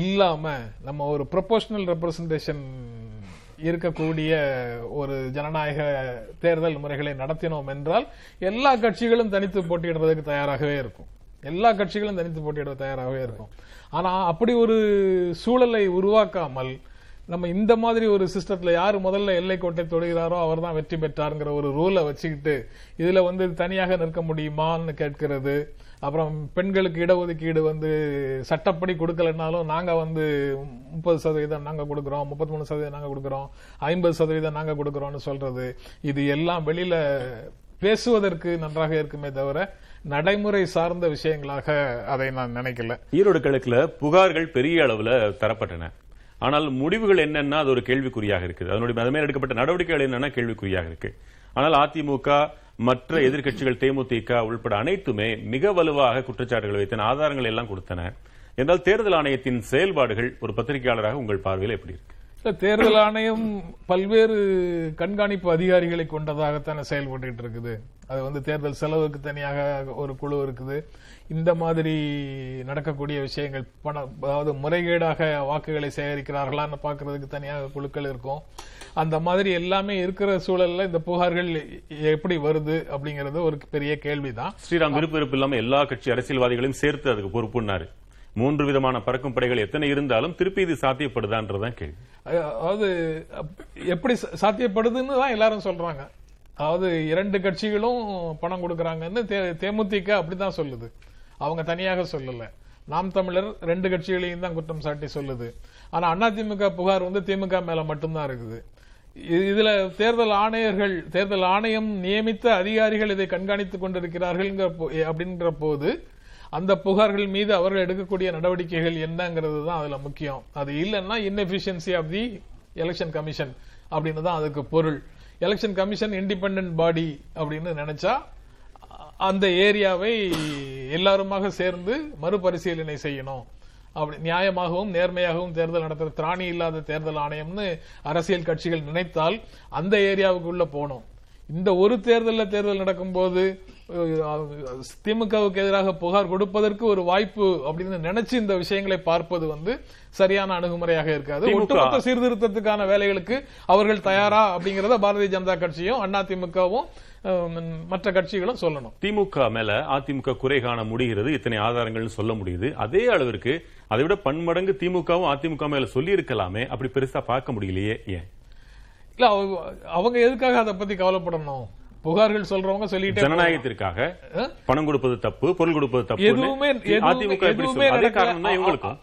G: இல்லாம நம்ம ஒரு ப்ரொபோஷனல் ரெப்ரசன்டேஷன் இருக்கக்கூடிய ஒரு ஜனநாயக தேர்தல் முறைகளை நடத்தினோம் என்றால் எல்லா கட்சிகளும் தனித்து போட்டியிடுறதுக்கு தயாராகவே இருக்கும். எல்லா கட்சிகளும் தனித்து போட்டியிட தயாராகவே இருக்கும். ஆனா அப்படி ஒரு சூழலை உருவாக்காமல் நம்ம இந்த மாதிரி ஒரு சிஸ்டத்துல யார் முதல்ல எல்லை கோட்டை தொடுகிறாரோ அவர் தான் வெற்றி பெற்றாருங்கிற ஒரு ரூலை வச்சுக்கிட்டு இதுல வந்து தனியாக நிற்க முடியுமான்னு கேட்கிறது. அப்புறம் பெண்களுக்கு இடஒதுக்கீடு வந்து சட்டப்படி கொடுக்கலனாலும் நாங்கள் வந்து முப்பது சதவீதம் நாங்கள் கொடுக்குறோம் முப்பத்தி மூணு சதவீதம் நாங்கள் கொடுக்குறோம் ஐம்பது சதவீதம் நாங்கள் கொடுக்குறோம்னு சொல்றது. இது எல்லாம் வெளியில பேசுவதற்கு நன்றாக இருக்குமே தவிர நடைமுறை சார்ந்த விஷயங்களாக அதை நான் நினைக்கல.
C: ஈரோடு கிழக்குல புகார்கள் பெரிய அளவுல தரப்பட்டன. ஆனால் முடிவுகள் என்னன்னா அது ஒரு கேள்விக்குறியாக இருக்குது. அதனுடைய அது மேல் எடுக்கப்பட்ட நடவடிக்கைகள் என்னன்னா கேள்விக்குறியாக இருக்கு. ஆனால் அதிமுக மற்ற எதிர்க்கட்சிகள் தேமுதிக உள்பட அனைத்துமே மிக வலுவாக குற்றச்சாட்டுகள் வைத்தன ஆதாரங்கள் எல்லாம் கொடுத்தன. என்றால் தேர்தல் ஆணையத்தின் செயல்பாடுகள் ஒரு பத்திரிகையாளராக உங்கள் பார்வையில் எப்படி இருக்கு?
G: தேர்தல் ஆணையம் பல்வேறு கண்காணிப்பு அதிகாரிகளை கொண்டதாகத்தானே செயல்பட்டு இருக்குது. அது வந்து தேர்தல் செலவுக்கு தனியாக ஒரு குழு இருக்குது. இந்த மாதிரி நடக்கக்கூடிய விஷயங்கள் பண அதாவது முறைகேடாக வாக்குகளை சேகரிக்கிறார்களான்னு பார்க்கறதுக்கு தனியாக குழுக்கள் இருக்கும். அந்த மாதிரி எல்லாமே இருக்கிற சூழல்ல இந்த புகார்கள் எப்படி வருது அப்படிங்கறது ஒரு பெரிய கேள்விதான்.
C: ஸ்ரீராம் விருப்பு இல்லாம எல்லா கட்சி அரசியல்வாதிகளையும் சேர்த்து அதுக்கு பொறுப்புன்னாரு. மூன்று விதமான பறக்கும் படைகள் எத்தனை இருந்தாலும் திருப்பி இது சாத்தியப்படுதான்றதான் கேள்வி.
G: அதாவது அப்- எப்படி சாத்தியப்படுதுன்னு தான் எல்லாரும் சொல்றாங்க. அதாவது இரண்டு கட்சிகளும் பணம் கொடுக்கறாங்கன்னு தே- தேமுதிக அப்படிதான் சொல்லுது. அவங்க தனியாக சொல்லல. நாம் தமிழர் ரெண்டு கட்சிகளையும் தான் குற்றம் சாட்டி சொல்லுது. ஆனா அதிமுக புகார் வந்து திமுக மேல மட்டும்தான் இருக்குது. இதுல தேர்தல் ஆணையர்கள் தேர்தல் ஆணையம் நியமித்த அதிகாரிகள் இதை கண்காணித்துக் கொண்டிருக்கிறார்கள் அப்படின்ற போது அந்த புகார்கள் மீது அவர்கள் எடுக்கக்கூடிய நடவடிக்கைகள் என்னங்கிறது தான் அதுல முக்கியம். அது இல்லைன்னா inefficiency of the election commission அப்படின்னு தான் அதுக்கு பொருள். எலெக்ஷன் கமிஷன் இண்டிபெண்டன்ட் பாடி அப்படின்னு நினைச்சா அந்த ஏரியாவை எல்லாருமாக சேர்ந்து மறுபரிசீலனை செய்யணும். அப்படி நியாயமாகவும் நேர்மையாகவும் தேர்தல் நடத்துற திராணி இல்லாத தேர்தல் ஆணையம்னு அரசியல் கட்சிகள் நினைத்தால் அந்த ஏரியாவுக்குள்ள போகணும். இந்த ஒரு தேர்தலில் தேர்தல் நடக்கும்போது திமுகவுக்கு எதிராக புகார் கொடுப்பதற்கு ஒரு வாய்ப்பு அப்படின்னு நினைச்சு இந்த விஷயங்களை பார்ப்பது வந்து சரியான அணுகுமுறையாக இருக்காது. ஒட்டுமொத்த சீர்திருத்தத்துக்கான வேலைகளுக்கு அவர்கள் தயாரா அப்படிங்கறத பாரதிய ஜனதா கட்சியும் அண்ணா திமுகவும் மற்ற கட்சிகளும் சொல்லணும்.
C: திமுக மேல அதிமுக குறை காண முடிகிறது. இத்தனை ஆதாரங்கள்னு சொல்ல முடியுது. அதே அளவிற்கு அதை விட பன்மடங்கு திமுகவும் அதிமுக மேல சொல்லி இருக்கலாமே அப்படி பெருசா பார்க்க முடியலையே ஏன்?
G: இல்ல அவங்க எதுக்காக அதை பத்தி கவலைப்படணும்? புகார்கள் சொல்றவங்க சொல்லிட்டே.
C: ஜனநாயகத்திற்காக பணம் கொடுப்பது தப்பு பொருள் கொடுப்பது தப்பு
G: எதுவுமே எதுவுமே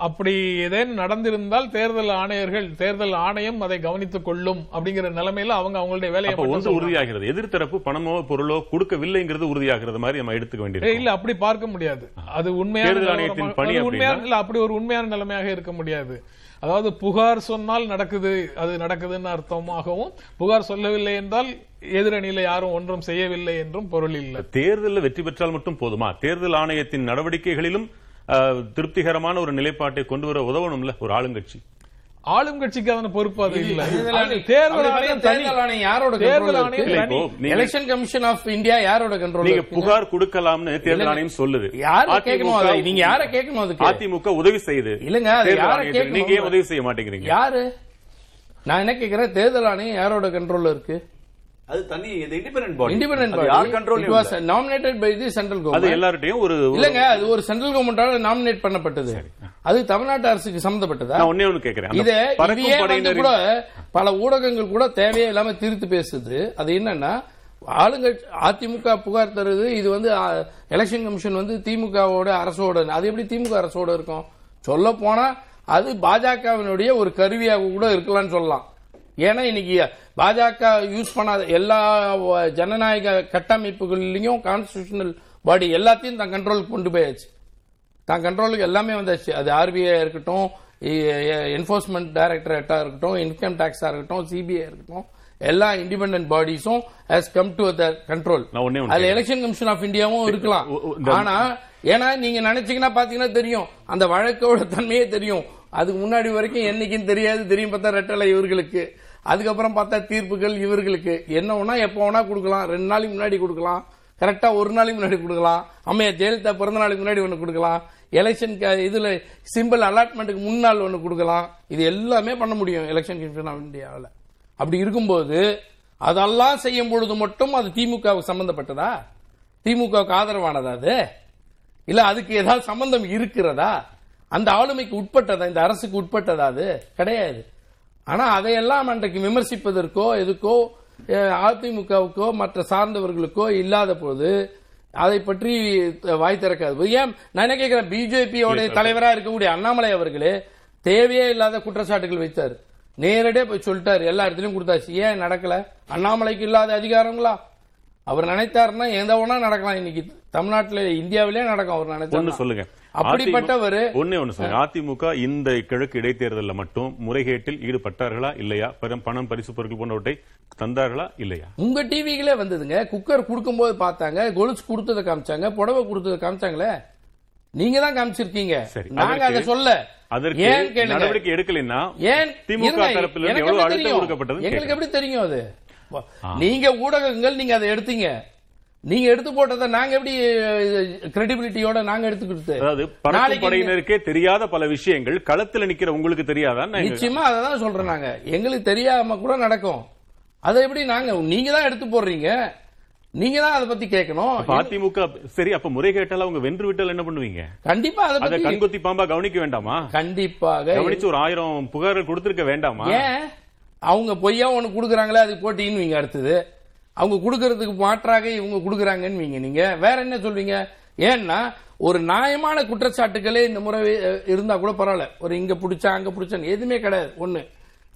G: அப்படி ஏதேனும் நடந்திருந்தால் தேர்தல் ஆணையர்கள் தேர்தல் ஆணையம் அதை கவனித்துக் கொள்ளும் அப்படிங்கிற நிலைமையில அவங்க அவங்களுடைய வேலையை சொல்றாங்க.
C: உறுதியாகிறது. எதிர்த்தரப்பு பணமோ பொருளோ கொடுக்கவில்லைங்கிறது உறுதியாகிறது மாதிரி நம்ம எடுத்துக்க வேண்டியது
G: இல்ல அப்படி பார்க்க முடியாது. அது உண்மையான உண்மையான? இல்ல அப்படி ஒரு உண்மையான நிலைமையாக இருக்க முடியாது. அதாவது புகார் சொன்னால் நடக்குது அது நடக்குதுன்னு அர்த்தமாகவும் புகார் சொல்லவில்லை என்றால் எதிரணியில யாரும் ஒன்றும் செய்யவில்லை என்றும் பொருள் இல்லை.
C: தேர்தலில் வெற்றி பெற்றால் மட்டும் போதுமா? தேர்தல் ஆணையத்தின் நடவடிக்கைகளிலும் திருப்திகரமான ஒரு நிலைப்பாட்டை கொண்டு வர உதவணும்ல ஒரு ஆளுங்கட்சி?
G: ஆளும் கட்சிக்கு அதன பொறுப்பு அது இல்ல
E: தேர்தல் ஆணையம்
G: தேர்தல் ஆணையம்
E: யாரோட
G: தேர்தல் ஆணையம்
E: எலெக்ஷன் கமிஷன் ஆஃப் இந்தியா யாரோட கண்ட்ரோல்
C: நீங்க புகார் கொடுக்கலாம்னு தேர்தல். ஆணையம் சொல்லுது.
E: யாரை
C: அதிமுக
E: கேட்கணும் அதை? நீங்க யாரை கேட்கணும் அதுக்கு?
C: அதிமுக உதவி செய்யுது.
E: இல்லைங்க, யாரை. கேட்கணும்?
C: நீங்க ஏன் உதவி செய்ய மாட்டேங்கிறீங்க?
E: யாரு? நான் என்ன கேக்குறேன் தேர்தல் ஆணையம் யாரோட கண்ட்ரோல்ல இருக்கு?
F: அது தனி இது இண்டிபெண்டன்ட் பாடி
E: இண்டிபெண்டன்ட்
F: அது யார் control
E: it was nominated by the central
C: அது
E: கவர்மெண்ட்
C: எல்லார்ட்டையும் ஒரு
E: இல்லங்க அது ஒரு சென்ட்ரல் கவர்மெண்டால நாமினேட் பண்ணப்பட்டது. அது தமிழ்நாட்டு அரசுக்கு சம்பந்தப்பட்டதா
C: நான் ஒன்னே ஒண்ணு கேக்குறேன்
E: இத வந்து கூட பல ஊடகங்கள் கூட தேவையே இல்லாம தீர்த்து பேசுது. அது என்னன்னா ஆளுங்கட்சி அதிமுக புகார் தருது. இது வந்து எலெக்ஷன் கமிஷன் வந்து திமுகவோட அரசோட அது எப்படி திமுக அரசோட இருக்கும்? சொல்ல போனா அது பாஜகவினுடைய ஒரு கருவியாக கூட இருக்கலாம்னு சொல்லலாம். ஏன்னா இன்னைக்கு பாஜக யூஸ் பண்ணாத எல்லா ஜனநாயக கட்டமைப்புகள்லயும் கான்ஸ்டிடியூஷனல் பாடி எல்லாத்தையும் தன் கண்ட்ரோலுக்கு கொண்டு போயாச்சு. தான் கண்ட்ரோலுக்கு எல்லாமே வந்தாச்சு. அது ஆர்பிஐ இருக்கட்டும் என்போர்ஸ்மெண்ட் டைரக்டரேட்டா இருக்கட்டும் இன்கம் டாக்ஸா இருக்கட்டும் சிபிஐ இருக்கட்டும் எல்லா independent பாடிஸும் has come to their control
C: கேக்குறேன்.
E: எலெக்ஷன் கமிஷன் ஆஃப் இந்தியாவும் இருக்கலாம். ஆனா ஏன்னா நீங்க நினைச்சீங்கன்னா பாத்தீங்கன்னா தெரியும். அந்த வழக்கோட தன்மையே தெரியும். அதுக்கு முன்னாடி வரைக்கும் என்னைக்குன்னு தெரியாது. தெரியும் பார்த்தா ரெட்டலை இவர்களுக்கு. அதுக்கப்புறம் பார்த்தா தீர்ப்புகள் இவர்களுக்கு. என்ன வேணா எப்போ வேணா கொடுக்கலாம். ரெண்டு நாளைக்கு முன்னாடி கொடுக்கலாம். கரெக்டாக ஒரு நாளைக்கு முன்னாடி கொடுக்கலாம். அம்மையா ஜெயலலிதா பிறந்த நாளைக்கு முன்னாடி ஒன்று கொடுக்கலாம். எலெக்ஷன் இதில் சிம்பிள் அலாட்மெண்ட்டுக்கு முன்னாள் ஒன்று கொடுக்கலாம். இது எல்லாமே பண்ண முடியும் எலெக்ஷன் கமிஷன் ஆஃப் இந்தியாவில் அப்படி இருக்கும்போது அதெல்லாம் செய்யும் பொழுது மட்டும் அது திமுகவுக்கு சம்பந்தப்பட்டதா? திமுகவுக்கு ஆதரவானதா அது? இல்லை அதுக்கு ஏதாவது சம்பந்தம் இருக்கிறதா? அந்த ஆளுமைக்கு உட்பட்டதா? இந்த அரசுக்கு உட்பட்டதா அது? கிடையாது. ஆனா அதையெல்லாம் அன்றைக்கு விமர்சிப்பதற்கோ எதுக்கோ அதிமுகவுக்கோ மற்ற சார்ந்தவர்களுக்கோ இல்லாத போது அதை பற்றி வாய் திறக்காது. ஏன் நான் என்ன கேட்கிறேன் பிஜேபியோட தலைவரா இருக்கக்கூடிய அண்ணாமலை அவர்களே தேவையே இல்லாத குற்றச்சாட்டுகள் வைத்தார். நேரடியா போய் சொல்லிட்டாரு எல்லா இடத்துலயும் கொடுத்தாச்சு. ஏன் நடக்கல? அண்ணாமலைக்கு இல்லாத அதிகாரங்களா? அவர் நினைத்தாருன்னா எந்த ஒண்ணா நடக்கலாம். இன்னைக்கு தமிழ்நாட்டுல இந்தியாவிலே நடக்கும் அவர் நினைச்சாரு
C: சொல்லுங்க.
E: அப்படிப்பட்டவரு
C: அதிமுக ஒண்ணே சொல்லுங்க அதிமுக இந்த கிழக்கு இடைத்தேர்தலில் மட்டும் முறைகேட்டில் ஈடுபட்டார்களா இல்லையா? பணம் பணம் பரிசு பொருட்கள் போன்றவற்றை தந்தார்களா இல்லையா?
E: உங்க டிவிகளே வந்ததுங்க. குக்கர் கொடுக்கும்போது பார்த்தாங்க. கொலுசு கொடுத்ததை காமிச்சாங்க. புடவை கொடுத்ததை காமிச்சாங்களே. நீங்க தான் காமிச்சிருக்கீங்க.
C: சரி,
E: நாங்க அதை சொல்ல.
C: அதற்கு நடவடிக்கை எடுக்கலைன்னா
E: ஏன்
C: திமுக தரப்பில் எவ்வளவு அழுத்தம்? கொடுக்கப்பட்டது
E: எங்களுக்கு எப்படி தெரியும் அது. நீங்க ஊடகங்கள் நீங்க அதை எடுத்தீங்க. நீங்க எடுத்து போட்டதை நாங்க எப்படி கிரெடிபிலிட்டியோட நாங்க எடுத்துக்கிட்டு
C: அதாவது பறக்கும் படையினருக்கே தெரியாத பல விஷயங்கள் களத்துல நிக்கிற உங்களுக்கு தெரியாதான்
E: நிச்சயமா அதை தான் சொல்றோம் நாங்க. எங்களுக்கு தெரியாம கூட நடக்கும். அதை எப்படி நாங்க நீங்க தான் எடுத்து போடுறீங்க? நீங்க தான் அதை பத்தி கேட்கணும்.
C: அதிமுக சரி அப்ப முறைகேட்டால அவங்க வென்று விட்டால் என்ன பண்ணுவீங்க?
E: கண்டிப்பா அதை
C: அத
E: பத்தி
C: கண்கொத்தி பாம்பா கவனிக்க வேண்டாமா?
E: கண்டிப்பாக.
C: கவனிச்சு ஒரு ஆயிரம் புகார்கள் கொடுத்திருக்க வேண்டாமா?
E: ஏன்? அவங்க பொய்யா ஒண்ணு குடுக்குறாங்களே அது போட்டின்னு அடுத்தது. அவங்க கொடுக்கறதுக்கு மாற்றாக இவங்க கொடுக்கறாங்கன்னு நீங்க. வேற என்ன சொல்வீங்க? ஏன்னா ஒரு நியாயமான குற்றச்சாட்டுகளே இந்த முறை இருந்தா கூட பரவாயில்ல. ஒரு இங்க பிடிச்சா அங்க பிடிச்சான்னு எதுவுமே கிடையாது. ஒண்ணு.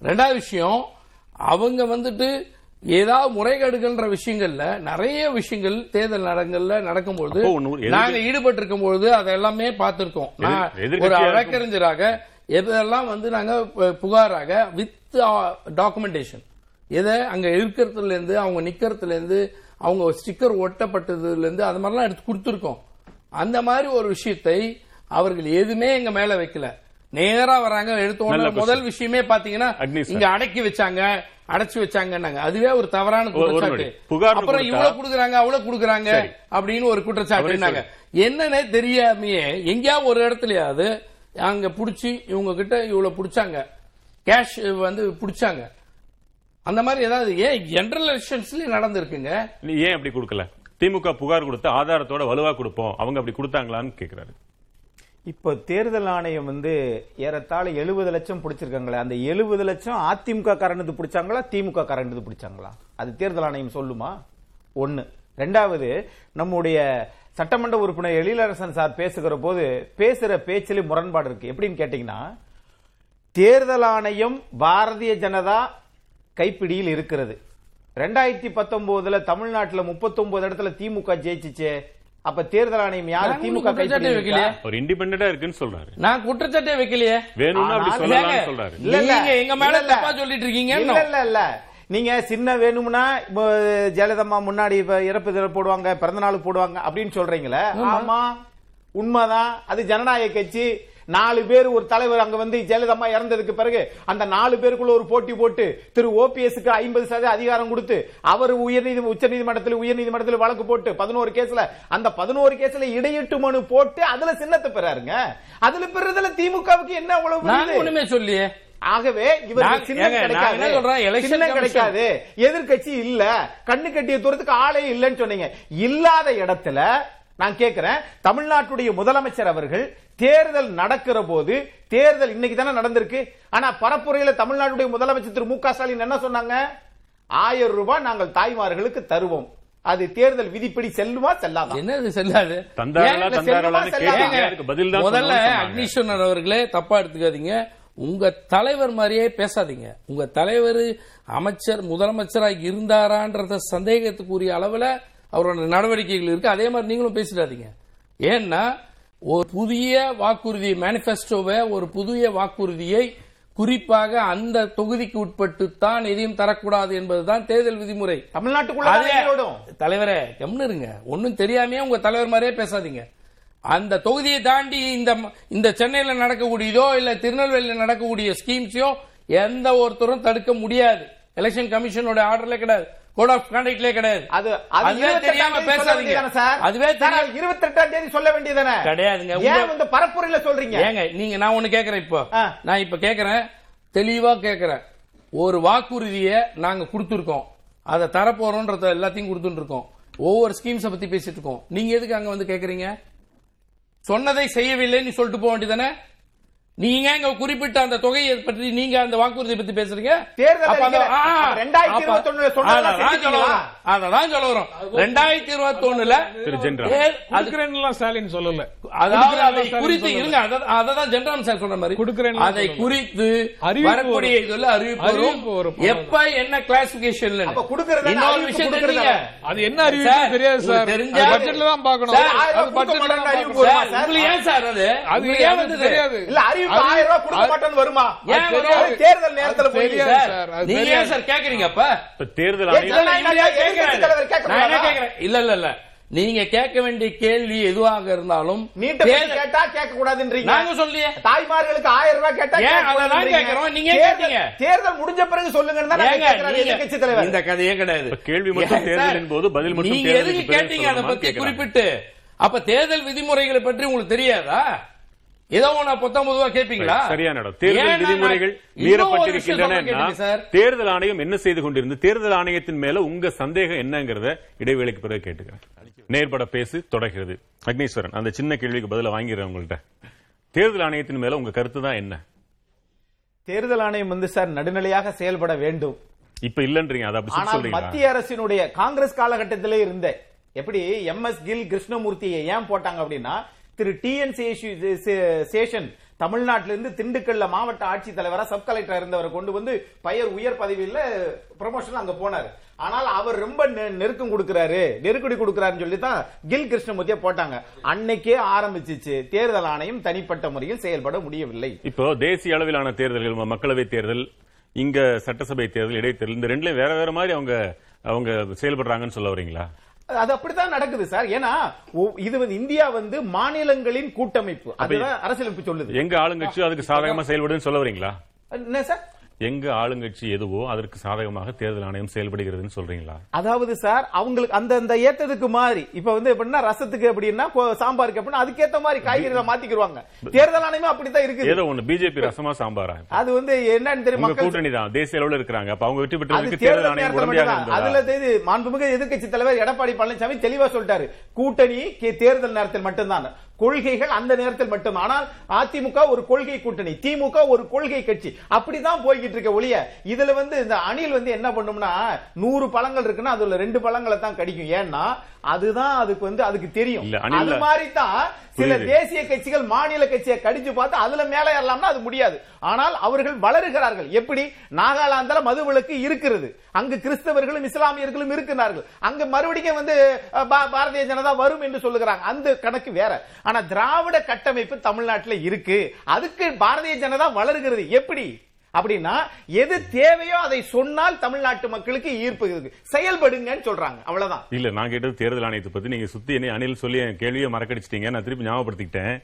E: ரெண்டாவது விஷயம் அவங்க வந்துட்டு ஏதாவது முறைகேடுகள்ன்ற விஷயங்கள்ல நிறைய விஷயங்கள் தேர்தல் நடங்கள்ல நடக்கும்போது நாங்க ஈடுபட்டு இருக்கும் பொழுது அதெல்லாமே பார்த்திருக்கோம் நான்
C: எதிர்-
E: ஒரு. வழக்கறிஞராக எதெல்லாம் வந்து நாங்க புகாராக வித் டாக்குமெண்டேஷன் எதை? அங்க இருக்கிறதுல இருந்து அவங்க நிக்கிறதுல இருந்து அவங்க ஸ்டிக்கர் ஒட்டப்பட்டதுல இருந்து அது மாதிரிலாம் எடுத்து கொடுத்துருக்கோம். அந்த மாதிரி ஒரு விஷயத்தை அவர்கள் எதுவுமே எங்க மேல வைக்கல. நேரா வராங்க எடுத்த. முதல் விஷயமே பாத்தீங்கன்னா. இங்க அடக்கி வச்சாங்க அடைச்சு வச்சாங்கன்னாங்க. அதுவே ஒரு தவறான குற்றச்சாட்டு. அப்புறம் இவ்வளவு குடுக்குறாங்க அவ்வளவு குடுக்குறாங்க. அப்படின்னு ஒரு குற்றச்சாட்டு
C: அவரே
E: இருந்தாங்க என்னன்னே தெரியாமையே எங்கேயாவது ஒரு இடத்துலயாவது அங்க புடிச்சு இவங்க கிட்ட இவ்வளவு புடிச்சாங்க. கேஷ் வந்து புடிச்சாங்க. அந்த மாதிரி ஏதாவது ஏன் ஜெனரல் எலெக்ஷன்ஸ்லயே நடந்திருக்குங்க?
C: நீ ஏன் அப்படி கொடுக்கல? திமுக புகார் கொடுத்து ஆதாரத்தோட வலுவா கொடுப்போம். அவங்க அப்படி கொடுத்தாங்களான்னு கேக்குறாரு.
A: இப்போ தேர்தல் ஆணையம் வந்து ஏறத்தாழ எழுபது லட்சம் பிடிச்சிருக்காங்களே அந்த எழுபது லட்சம் அதிமுக காரனது பிடிச்சாங்களா திமுக காரனது பிடிச்சாங்களா? அது தேர்தல் ஆணையம் சொல்லுமா? ஒண்ணு. ரெண்டாவது நம்முடைய சட்டமன்ற உறுப்பினர் எழிலரசன் சார் பேசுகிற போது பேசுற பேச்சிலே முரண்பாடு இருக்கு. எப்படின்னு கேட்டீங்கன்னா தேர்தல் ஆணையம் பாரதிய ஜனதா கைப்பிடியில் இருக்கிறது. ரெண்டாயிரத்தி பத்தொன்பதுல தமிழ்நாட்டுல 39 இடத்துல திமுக ஜெயிச்சுச்சே. அப்ப தேர்தல் ஆணையம் யாரு? திமுக
E: குற்றச்சாட்டே
A: கைப்பிடியில்
E: வைக்கலையே.
C: ஒரு இண்டிபெண்டா இருக்குன்னு சொல்றாரு.
E: நான் குற்றச்சாட்டே வைக்கலையே.
C: வேணும்னா அப்படி சொல்லலாம்னு சொல்றாரு.
A: இல்ல, இல்ல.
E: நீங்க எங்க மேல. தப்பா சொல்லிட்டு இருக்கீங்க
A: இல்ல இல்ல இல்ல. நீங்க சின்ன வேணும்னா இப்போ ஜெயலலிதா முன்னாடி இப்ப இறப்பு தினம் போடுவாங்க பிறந்த நாள் போடுவாங்க அப்படின்னு சொல்றீங்களே. ஆமா. உண்மைதான். அது ஜனநாயக கட்சி. நாலு பேர் ஒரு தலைவர் அங்க வந்து ஜெயலலிதா இறந்ததுக்கு பிறகு அந்த நாலு பேருக்குள்ள ஒரு போட்டி போட்டு திரு ஓபிஎஸ்க்கு ஐம்பது சதவீத அதிகாரம் கொடுத்து அவர் உயர்நீதி உச்சநீதிமன்றத்தில் உயர்நீதிமன்றத்தில் வழக்கு போட்டு பதினோரு கேஸ்ல அந்த பதினோரு கேஸ்ல இடையீட்டு மனு போட்டு அதுல சின்னத்தை பெறாருங்க. அதுல பெறதுல திமுகவுக்கு என்ன?
E: ஒண்ணுமே சொல்லியே.
A: ஆகவே
E: நான்
A: சின்னம் கிடைக்காது. சின்னம் கிடைக்காது. எதிர்க்கட்சி இல்ல. கண்ணு கட்டிய தூரத்துக்கு ஆளே இல்லைன்னு சொன்னீங்க. இல்லாத இடத்துல நான் கேக்குறேன் தமிழ்நாட்டுடைய முதலமைச்சர் அவர்கள் தேர்தல் நடக்கிற போது தேர்தல் இன்னைக்கு தானே நடந்திருக்கு ஆனா பரப்புரையில தமிழ்நாட்டுடைய முதலமைச்சர் திரு மு க ஸ்டாலின் என்ன சொன்னாங்க? ஆயிரம் ரூபாய் நாங்கள் தாய்மார்களுக்கு தருவோம். அது தேர்தல் விதிப்படி செல்லுமா செல்லாதா?
E: என்னது செல்லாது? முதல்ல. அக்னிஸ்வரன் அவர்களே தப்பா எடுத்துக்காதீங்க. உங்க தலைவர் மாதிரியே பேசாதீங்க. உங்க தலைவர் அமைச்சர் முதலமைச்சராக இருந்தாரான்றத சந்தேகத்துக்குரிய அளவுல அவரோட நடவடிக்கைகள் இருக்கு. அதே மாதிரி நீங்களும் பேசிடாதீங்க. ஏன்னா ஒரு புதிய வாக்குறுதி மேனிபெஸ்டோவை ஒரு புதிய வாக்குறுதியை குறிப்பாக அந்த தொகுதிக்கு உட்பட்டு தான் எதையும் தரக்கூடாது என்பதுதான் தேர்தல் விதிமுறை.
A: தமிழ்நாட்டுக்குள்ள.
E: தலைவரே கம்னு இருங்க. ஒன்னும் தெரியாமையே உங்க தலைவர் மாதிரியே பேசாதீங்க. அந்த தொகுதியை தாண்டி இந்த இந்த சென்னையில நடக்கக்கூடியதோ இல்ல திருநெல்வேலியில நடக்கக்கூடிய ஸ்கீம்ஸையோ எந்த ஒருத்தரும் தடுக்க முடியாது. எலெக்ஷன் கமிஷனோட ஆர்டர்ல கிடையாது. கோட் ஆஃப் கான்டக்ட்ல கிடையாது.
A: அது அது
E: அதுவே
A: 28
E: தெரியாம பேசாதீங்க.
A: சார்?
E: அதுவே தெரியாம
A: அது 28 தேதி சொல்ல வேண்டியதானே
E: கிடையாதுங்க.
A: ஏன் இந்த பரப்புரையில சொல்றீங்க?
E: ஏங்க நீங்க நான் ஒண்ணு கேக்குறேன் இப்போ. நான் இப்ப கேக்குறேன். தெளிவா கேக்குறேன். ஒரு வாக்குறுதியை நாங்க கொடுத்துருக்கோம். அதை தரப்போறோன்றத எல்லாத்தையும் கொடுத்துட்டு இருக்கோம் ஒவ்வொரு ஸ்கீம்ஸ பத்தி பேசிட்டு இருக்கோம். நீங்க எதுக்கு அங்க வந்து கேக்குறீங்க? சொன்னதை செய்யவில்லைன்னு சொல்லிட்டு போக வேண்டியதானே நீங்க இங்க குறிப்பிட்ட அந்த தொகையை பற்றி நீங்க அந்த வாக்குறுதியை பத்தி பேசுறீங்க?
A: தேர்தல்
E: அப்ப அந்த-
A: அறிக்கையில-
E: ஆ,
A: அப்ப 2021
E: அப்ப-
A: சொன்னதெல்லாம்
E: அதான் சொல்ல? வரோம். அதான் ரெண்டாயிரத்தி இருபத்தி ஒண்ணுல
G: ஸ்டாலின் சொல்லல.
E: அதாவது அதை குறித்து இருங்க. அத- அததான் ஜென்ராம் சார் சொன்ன மாதிரி.
G: கொடுக்கிறேன்லாம்
E: அதை. குறித்து வரக்கூடிய. இதுல அறிவிப்பு. எப்ப என்ன
A: கொடுக்கறதா
E: இன்னொரு
A: கொடுக்கறதா?
E: நீங்க
G: அது என்ன அறிவிப்பு தெரியாது சார்.
E: தெரிஞ்சா-
G: பட்ஜெட்ல தான் பார்க்கணும். பட்ஜெட்ல
A: அறிவிப்பு?
E: உங்களுக்கு ஏன் சார் அது?
G: அது
E: ஏன் வந்தது?
G: தெரியாது.
A: இல்ல அறிவிப்பு ஆயிரம் ரூபாய் கொடுக்க
G: அது-
A: மாட்டேன்னு வருமா?
E: ஏன்
A: அது
E: வரும்?
A: அது தேர்தல் நேரத்துல
E: நீங்க ஏன். சார் கேக்குறீங்க அப்ப?
C: தேர்தல்?
E: இல்ல, இல்ல, இல்ல நீங்க கேட்க வேண்டிய கேள்வி எதுவாக இருந்தாலும்
A: கேட்டா கேட்க கூடாதுன்றீங்க
E: நாங்க சொல்லியே
A: தாய்மார்களுக்கு ஆயிரம் ரூபாய் கேட்டா.
E: கேட்கிறோம், நீங்க
A: தேர்தல்-
E: கேட்டீங்க.
A: தேர்தல் முடிஞ்ச பிறகு நீங்க- எதிர்க்கட்சி தலைவர்.
E: இந்த கதையே கிடையாது.
C: கேள்வி மட்டும் தேர்தலின் போது பதில் மட்டும்
E: நீங்க எதுக்கு கேட்டீங்க? அதை பத்தி. குறிப்பிட்டு. அப்ப தேர்தல் விதிமுறைகளை பற்றி உங்களுக்கு தெரியாதா? ஏதோ ஒண்ணு பத்தொன்பது ரூபா கேட்பீங்களா?
C: சரியான இடம் தேர்தல் விதிமுறைகள்
E: நான்
C: மீறப்பட்டிருக்கின்றன. தேர்தல் ஆணையம் என்ன செய்து கொண்டிருந்து தேர்தல் ஆணையத்தின் மேல உங்க சந்தேகம் என்னங்கறத இடைவேளைக்கு பிறகு கேட்டுக்கிறேன். நேர்பட பேசு தொடர்கிறது. அக்னீஸ்வரன் அந்த சின்ன கேள்விக்கு பதில வாங்கிறேன் உங்கள்ட்ட. தேர்தல் ஆணையத்தின் மேல உங்க கருத்து தான் என்ன?
A: தேர்தல் ஆணையம் வந்து சார் நடுநிலையாக செயல்பட வேண்டும்.
C: இப்ப இல்லன்றீங்க அதை அப்படி சொல்றீங்களா?
A: மத்திய அரசினுடைய காங்கிரஸ் காலகட்டத்திலே இருந்த எப்படி எம் எஸ் கில் கிருஷ்ணமூர்த்தியை ஏன் போட்டாங்க அப்படின்னா திரு டி என் சேஷன் தமிழ்நாட்டிலிருந்து திண்டுக்கல்ல மாவட்ட ஆட்சித்தலைவரா சப் கலெக்டரா இருந்தவரை கொண்டு வந்து பெயர் உயர் பதவியில் ப்ரமோஷன் அங்க போனார். ஆனால் அவர் ரொம்ப நெருக்கம் கொடுக்கிறாரு. நெருக்கடி கொடுக்கிறாருன்னு சொல்லி தான் கில் கிருஷ்ணமூர்த்தியை போட்டாங்க. அன்னைக்கே ஆரம்பிச்சிச்சு. தேர்தல் ஆணையம் தனிப்பட்ட முறையில் செயல்பட முடியவில்லை.
C: இப்போ தேசிய அளவிலான தேர்தல்கள் மக்களவை தேர்தல் இங்க சட்டசபை தேர்தல் இடைத்தேர்தல் இந்த ரெண்டுலயும் வேற வேற மாதிரி அவங்க அவங்க செயல்படுறாங்கன்னு சொல்ல வரீங்களா?
A: அது அப்படித்தான் நடக்குது சார். ஏன்னா இது வந்து இந்தியா வந்து மாநிலங்களின் கூட்டமைப்பு. அதுதான் அரசியலமைப்பு சொல்லுது.
C: எங்க ஆளுங்கட்சி அதுக்கு சாதகமா செயல்படுதுன்னு சொல்ல வரீங்களா?
A: என்ன சார்?
C: எங்க ஆளுங்கட்சி எதுவோ அதற்கு சாதகமாக தேர்தல் ஆணையம் செயல்படுகிறதுன்னு சொல்றீங்களா?
A: அதாவது சார் அவங்களுக்கு அந்த அந்த ஏத்ததுக்கு மாதிரி இப்ப வந்து எப்படின்னா ரசத்துக்கு அப்படின்னா சாம்பாருக்கு அப்படின்னா அதுக்கேத்த மாதிரி காய்கறிகளை மாத்திக்கிடுவாங்க தேர்தல் ஆணையமும் அப்படித்தான் இருக்குது.
C: ஏதோ ஒண்ணு பிஜேபி ரசமா சாம்பாரா?
A: அது வந்து என்னன்னு தெரியும்
C: கூட்டணி தான் தேசிய அளவுல இருக்கிறாங்க. அப்ப அவங்க வெற்றி பெற்றதுக்கு தேர்தல் ஆணையம் உடனடியாக.
A: அதுல? தெரியுது மாண்புமிகு எதிர்க்கட்சி தலைவர் எடப்பாடி பழனிசாமி தெளிவா சொல்லிட்டாரு. கூட்டணி தேர்தல் நேரத்தில் மட்டும்தான். கொள்கைகள் அந்த நேரத்தில் மட்டும். ஆனால் அதிமுக ஒரு கொள்கை கூட்டணி திமுக ஒரு கொள்கை கட்சி. அப்படிதான் போய்கிட்டு இருக்க ஒழிய இதுல வந்து இந்த அணில் வந்து என்ன பண்ணும்னா நூறு பழங்கள் இருக்குன்னா அதுல ரெண்டு பழங்களை தான் கடிக்கும். ஏன்னா அதுதான் அதுக்கு வந்து அதுக்கு தெரியும். அது மாதிரி தான் சில. தேசிய கட்சிகள் மாநில கட்சியை கடிச்சு பார்த்து அதுல மேல ஏறலாம்னா அது முடியாது. ஆனால் அவர்கள் வளருகிறார்கள். எப்படி? நாகாலாந்துல மதுவிலக்கு இருக்கிறது. அங்கு கிறிஸ்தவர்களும் இஸ்லாமியர்களும் இருக்கிறார்கள். அங்க மறுபடியும் வந்து பாரதிய ஜனதா வரும் என்று சொல்லுகிறாங்க. அந்த கணக்கு வேற. ஆனா திராவிட கட்டமைப்பு தமிழ்நாட்டில் இருக்கு. அதுக்கு பாரதிய ஜனதா வளருகிறது. எப்படி? அப்படின்னா எது தேவையோ அதை சொன்னால் தமிழ்நாட்டு மக்களுக்கு ஈர்ப்பு இருக்கு. செயல்படுங்கன்னு சொல்றாங்க. அவ்வளவுதான்.
C: இல்ல நான் கேட்டது தேர்தல் ஆணையத்தை பத்தி. நீங்க சுத்தி என்ன அணில் சொல்லி என் கேள்வியை மறக்கடிச்சிட்டீங்க. நான் திருப்பி ஞாபகப்படுத்திக்கிட்டேன்.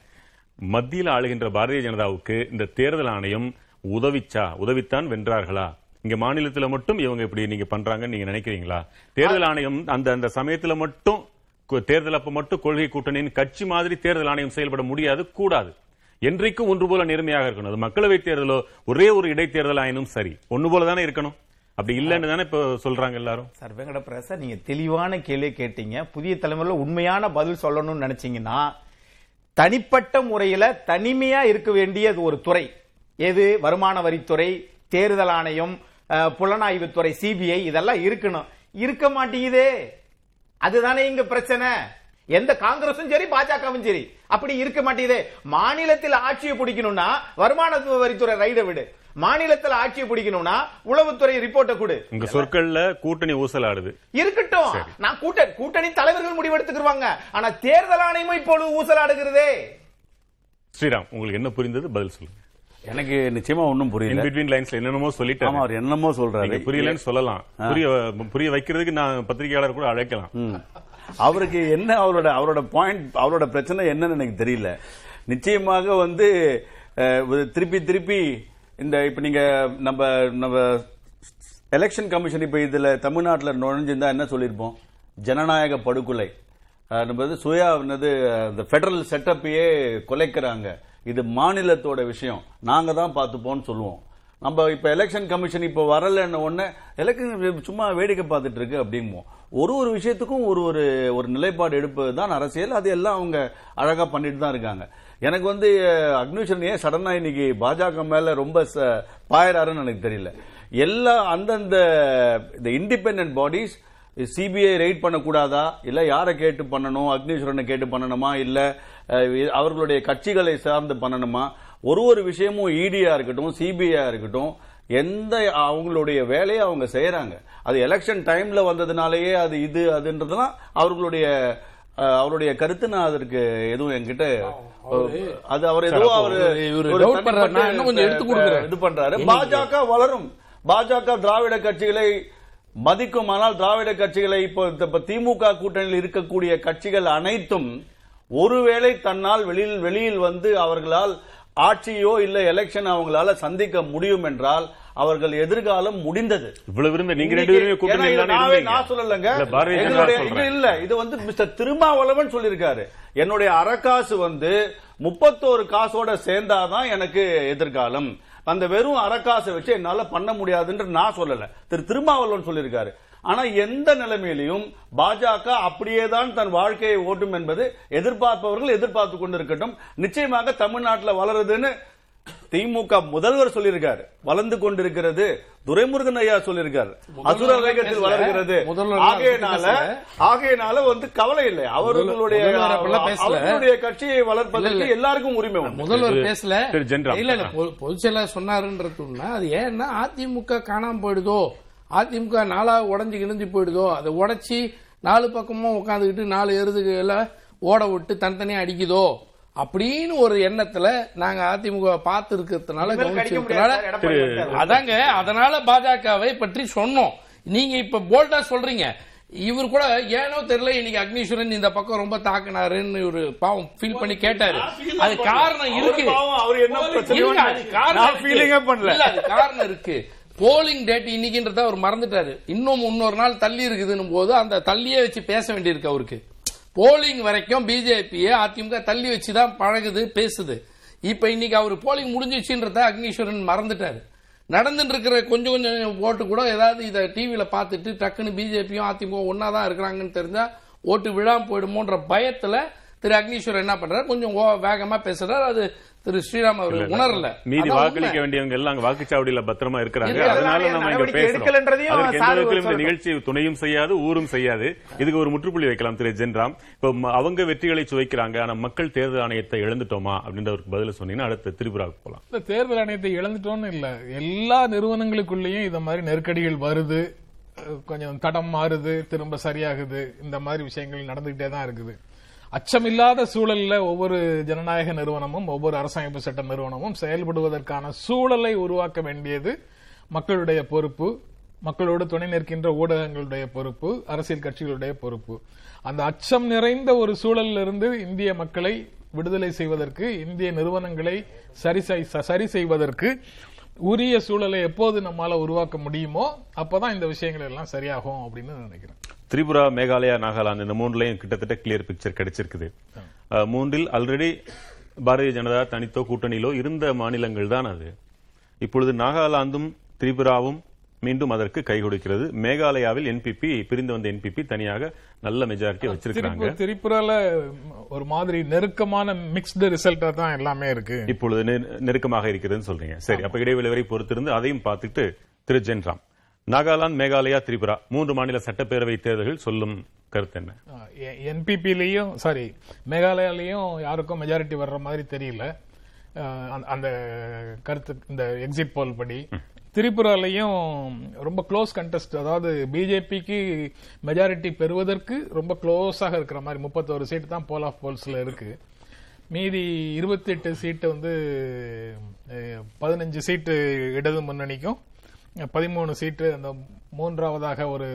C: மத்தியில் ஆளுகின்ற பாரதிய ஜனதாவுக்கு இந்த தேர்தல் ஆணையம் உதவிச்சா உதவித்தான் வென்றார்களா? இங்க மாநிலத்துல மட்டும் இவங்க இப்படி நீங்க பண்றாங்கன்னு நீங்க நினைக்கிறீங்களா? தேர்தல் ஆணையம் அந்த அந்த சமயத்துல மட்டும் தேர்தல் அப்ப மட்டும் கொள்கை கூட்டணியின் கட்சி மாதிரி தேர்தல் ஆணையம் செயல்பட முடியாது கூடாது. என்றைக்கும் ஒன்று போல நேர்மையாக இருக்கணும். அது மக்களவை தேர்தலோ ஒரே ஒரு இடைத்தேர்தல் ஆயினும் சரி ஒன்று போல தானே இருக்கணும். அப்படி இல்லைன்னு தானே இப்ப சொல்றாங்க எல்லாரும்.
A: சார் வெங்கட பிரசா நீங்க தெளிவான கேள்வி கேட்டீங்க. புதிய தலைமுறையில உண்மையான பதில் சொல்லணும்னு நினைச்சீங்கன்னா தனிப்பட்ட முறையில தனிமையா இருக்க வேண்டியது ஒரு துறை. எது? வருமான வரித்துறை தேர்தல் ஆணையம் புலனாய்வுத்துறை சிபிஐ இதெல்லாம் இருக்கணும். இருக்க மாட்டேங்குதே. அதுதானே இங்க பிரச்சனை. எந்த காங்கிரசும் சரி பாஜகவும் சரி. அப்படி இருக்க மாட்டேங்குதே. மாநிலத்தில் ஆட்சியை பிடிக்கணும்னா வருமான வரித்துறை ரைட விடு. மாநிலத்தில் ஆட்சியை பிடிக்கணும்னா உளவுத்துறை ரிப்போர்ட்டை கொடு.
C: உங்க சொற்கள்ல கூட்டணி ஊசலாடுது.
A: இருக்கட்டும். நான் கூட்ட கூட்டணி தலைவர்கள் முடிவெடுத்துக்குருவாங்க. ஆனா தேர்தல் ஆணையமும் இப்பொழுது ஊசலாடுகிறதே.
C: ஸ்ரீராம் உங்களுக்கு என்ன புரிந்தது? பதில் சொல்லுங்க.
F: எனக்கு நிச்சயமா ஒன்றும்
C: இன்
F: புரியல
C: பிட்வீன் லைன்ஸ்ல என்னென்னமோ
F: ஆமா
C: சொல்லிட்டாங்க
F: அவர் என்னமோ சொல்றாரு.
C: புரியலன்னு சொல்லலாம். புரிய புரிய வைக்கிறதுக்கு நான் பத்திரிகையாளர் கூட அழைக்கலாம்.
F: அவருக்கு என்ன அவரோட அவரோட பாயிண்ட் அவரோட பிரச்சனை என்னன்னு எனக்கு தெரியல. நிச்சயமாக வந்து திருப்பி திருப்பி இந்த இப்ப நீங்க நம்ம நம்ம எலெக்ஷன் கமிஷன் இப்ப இதுல தமிழ்நாட்டில் நுழைஞ்சிருந்தா என்ன சொல்லியிருப்போம்? ஜனநாயக படுகொலை. நம்ம வந்து சுயா என்னது இந்த ஃபெடரல் செட்டப்பையே குலைக்கிறாங்க. இது மாநிலத்தோட விஷயம். நாங்க தான் பார்த்துப்போம்னு சொல்லுவோம். நம்ம இப்ப எலெக்ஷன் கமிஷன் இப்ப வரலன்ன உடனே எலெக்ஷன் சும்மா வேடிக்கை பார்த்துட்டு இருக்கு அப்படிம்போம் ஒரு ஒரு விஷயத்துக்கும் ஒரு ஒரு ஒரு நிலைப்பாடு எடுப்பது தான் அரசியல். அது எல்லாம் அவங்க அழகா பண்ணிட்டு தான் இருக்காங்க. எனக்கு வந்து அக்னிஷன் ஏன் சடனா இன்னைக்கு பாஜக மேல ரொம்ப ச- பாயறாருன்னு எனக்கு தெரியல. எல்லா அந்தந்த இந்த இண்டிபெண்ட் பாடிஸ் சிபிஐ ரைட் பண்ணக்கூடாதா? இல்ல யாரை கேட்டு பண்ணணும்? அக்னீஸ்வரனை கேட்டு பண்ணணுமா? இல்ல அவர்களுடைய கட்சிகளை சார்ந்து பண்ணணுமா? ஒரு ஒரு விஷயமும் இடியா இருக்கட்டும் சிபிஐ இருக்கட்டும் எந்த அவங்களுடைய வேலையை அவங்க செய்யறாங்க. அது எலெக்ஷன் டைம்ல வந்ததுனாலயே அது இது அதுன்றதுலாம் அவர்களுடைய அவருடைய கருத்து நான் அதற்கு எதுவும் என்கிட்ட அது அவர் ஏதோ அவர். இது பண்றாரு. பாஜக வளரும். பாஜக திராவிட கட்சிகளை மதிக்கும் ஆனால் திராவிட கட்சிகளை இப்ப திமுக கூட்டணியில் இருக்கக்கூடிய கட்சிகள் அனைத்தும் ஒருவேளை தன்னால் வெளியில் வெளியில் வந்து அவர்களால் ஆட்சியோ இல்ல எலெக்ஷன் அவங்களால சந்திக்க முடியும் என்றால் அவர்கள் எதிர்காலம் முடிந்தது.
C: இவ்வளவு இருந்த நீங்க ரெண்டு பேருமே.
F: நான் சொல்லலங்க.
C: இல்ல.
F: இது இல்ல இது வந்து மிஸ்டர் திருமாவளவன் சொல்லியிருக்காரு. என்னுடைய அறக்காசு வந்து முப்பத்தோரு காசோட சேர்ந்தாதான் எனக்கு எதிர்காலம். அந்த வெறும் அறக்காசை வச்சு என்னால பண்ண முடியாதுன்ற நான் சொல்லல. திரு திருமாவளவன் சொல்லியிருக்காரு. ஆனா எந்த நிலைமையிலையும் பாஜக அப்படியே தான் தன் வாழ்க்கையை ஓட்டும் என்பது எதிர்பார்ப்பவர்கள் எதிர்பார்த்து கொண்டிருக்கட்டும் நிச்சயமாக தமிழ்நாட்டில் வளருதுன்னு திமுக முதல்வர் சொல்லியிருக்காரு வளர்ந்து கொண்டிருக்கிறது துரைமுருகன் ஐயா சொல்லியிருக்காரு அசுர வேகத்தில். வளர்கிறது
E: முதல்வர்
F: ஆகையினால. ஆகையினால வந்து கவலை இல்லை அவர்களுடைய. அவர்களுடைய கட்சியை வளர்ப்பதற்கு. எல்லாருக்கும் உரிமை உண்டு
E: முதல்வர் பேசல. இல்ல இல்ல பொ- பொதுச் செயலாளர் சொன்னாருன்றதுன்னா அது ஏன்னா அதிமுக காணாம போயிடுதோ அதிமுக நாளா உடஞ்சு கிழிஞ்சு போயிடுதோ அதை உடைச்சி நாலு பக்கமும் உட்காந்துக்கிட்டு நாலு எருதுகளை ஓட விட்டு தனித்தனியா அடிக்குதோ அப்படின்னு ஒரு எண்ணத்துல நாங்க அதிமுக பார்த்து இருக்கிறதுனால கவனிச்சிருக்கனால. அதாங்க அதனால பாஜகவை பற்றி சொன்னோம். நீங்க இப்ப போல்டா சொல்றீங்க. இவர் கூட ஏனோ தெரியல இன்னைக்கு அக்னீஸ்வரன் இந்த பக்கம் ரொம்ப தாக்குனாருன்னு ஒரு பாவம் ஃபீல் பண்ணி கேட்டாரு. அது காரணம் இருக்கு.
F: அவர் பாவம், அவர் என்ன பிரச்சனை
E: இல்ல, அது காரணம் இருக்கு. போலிங் டேட் இன்னைக்குன்றத அவர் மறந்துட்டாரு. இன்னும் இன்னொரு நாள் தள்ளி இருக்குதுன்னு போது அந்த தள்ளியே வச்சு பேச வேண்டியிருக்கு அவருக்கு. போலிங் வரைக்கும் பிஜேபியை அதிமுக தள்ளி வச்சு தான் பழகுது பேசுது. இப்ப இன்னைக்கு அவர் போலிங் முடிஞ்சிச்சுன்றத அக்னீஸ்வரன் மறந்துட்டாரு. நடந்துட்டு இருக்கிற கொஞ்சம் கொஞ்சம் ஓட்டு கூட ஏதாவது இதை டிவியில பார்த்துட்டு டக்குன்னு பிஜேபியும் அதிமுக ஒன்றா தான் இருக்கிறாங்கன்னு தெரிஞ்சா ஓட்டு விழாம போயிடுமோன்ற பயத்துல திரு அக்னீஸ்வரன் என்ன பண்றாரு? கொஞ்சம் ஓ- வேகமா பேசுறாரு. அது திரு ஸ்ரீராம் அவர் உணரல.
C: மீதி வாக்களிக்க. வேண்டியவங்க எல்லாம் அங்க வாக்குச்சாவடியில பத்திரமா இருக்கிறாங்க.
E: இருக்கு.
C: அதனால நம்ம இங்க பேசுறோம். இந்த. நிகழ்ச்சி துணையும் செய்யாது ஊரும் செய்யாது. இதுக்கு ஒரு முற்றுப்புள்ளி வைக்கலாம் திரு ஜென்ராம். இப்ப அவங்க வெற்றிகளை சுவைக்கிறாங்க ஆனா மக்கள் தேர்தல் ஆணையத்தை இழந்துட்டோமா அப்படின்ற ஒரு பதில சொன்னீங்கன்னா அடுத்து திரிபுராவுக்கு போலாம்.
G: இந்த தேர்தல் ஆணையத்தை இழந்துட்டோம்னு இல்ல. எல்லா நிறுவனங்களுக்குள்ளேயும் இந்த மாதிரி நெருக்கடிகள் வருது. கொஞ்சம் தடம் மாறுது திரும்ப சரியாகுது. இந்த மாதிரி விஷயங்கள் நடந்துகிட்டே தான் இருக்குது. அச்சமில்லாத சூழல்ல ஒவ்வொரு ஜனநாயக நிறுவனமும் ஒவ்வொரு அரசமைப்பு சட்ட நிறுவனமும் செயல்படுவதற்கான சூழலை உருவாக்க வேண்டியது மக்களுடைய பொறுப்பு மக்களோடு துணை நிற்கின்ற ஊடகங்களுடைய பொறுப்பு அரசியல் கட்சிகளுடைய பொறுப்பு. அந்த அச்சம் நிறைந்த ஒரு சூழலிலிருந்து இந்திய மக்களை விடுதலை செய்வதற்கு இந்திய நிறுவனங்களை சரி செய்- சரி செய்வதற்கு உரிய சூழலை எப்போது நம்மால உருவாக்க முடியுமோ அப்பதான் இந்த விஷயங்கள் எல்லாம் சரியாகும் அப்படின்னு நான் நினைக்கிறேன்.
C: திரிபுரா மேகாலயா நாகாலாந்து இந்த மூணுலயும் கிட்டத்தட்ட கிளியர் பிக்சர் கிடைச்சிருக்குது. மூன்றில் ஆல்ரெடி பாரதிய ஜனதா தனித்தோ கூட்டணியிலோ இருந்த மாநிலங்கள் தான் அது. இப்பொழுது நாகாலாந்தும் திரிபுராவும் மீண்டும் அதற்கு கை கொடுக்கிறது. மேகாலயாவில் என்பிபி பிரிந்து வந்த என்பிபி தனியாக நல்ல மெஜாரிட்டி வச்சிருக்காங்க
G: திரிபு- திரிபுரால ஒரு மாதிரி நெருக்கமான மிக்ஸ்டு ரிசல்ட்டா தான் எல்லாமே இருக்கு.
C: இப்பொழுது நெருக்கமாக இருக்கிறதுன்னு சொல்றீங்க. சரி அப்ப இடைவெளி வரை பொறுத்திருந்து அதையும் பார்த்துட்டு திரு ஜென்ராம் நாகாலாந்து மேகாலயா திரிபுரா மூன்று மாநில சட்டப்பேரவை தேர்தல்கள் சொல்லும் கருத்து என்ன?
G: என்பிபிலையும் சாரி மேகாலயாலையும் யாருக்கும் மெஜாரிட்டி வர்ற மாதிரி தெரியல. அந்த- கருத்து இந்த எக்ஸிட் போல் படி. திரிபுராலையும் ரொம்ப க்ளோஸ் கண்டெஸ்ட் அதாவது பிஜேபிக்கு மெஜாரிட்டி பெறுவதற்கு ரொம்ப க்ளோஸாக இருக்கிற மாதிரி முப்பத்தோரு சீட் தான் போல் ஆஃப் போல்ஸ்ல இருக்கு. மீதி இருபத்தி எட்டு சீட்டு வந்து பதினஞ்சு சீட்டு இடது முன்னணிக்கும் பதிமூணு சீட்டு அந்த மூன்றாவதாக ஒரு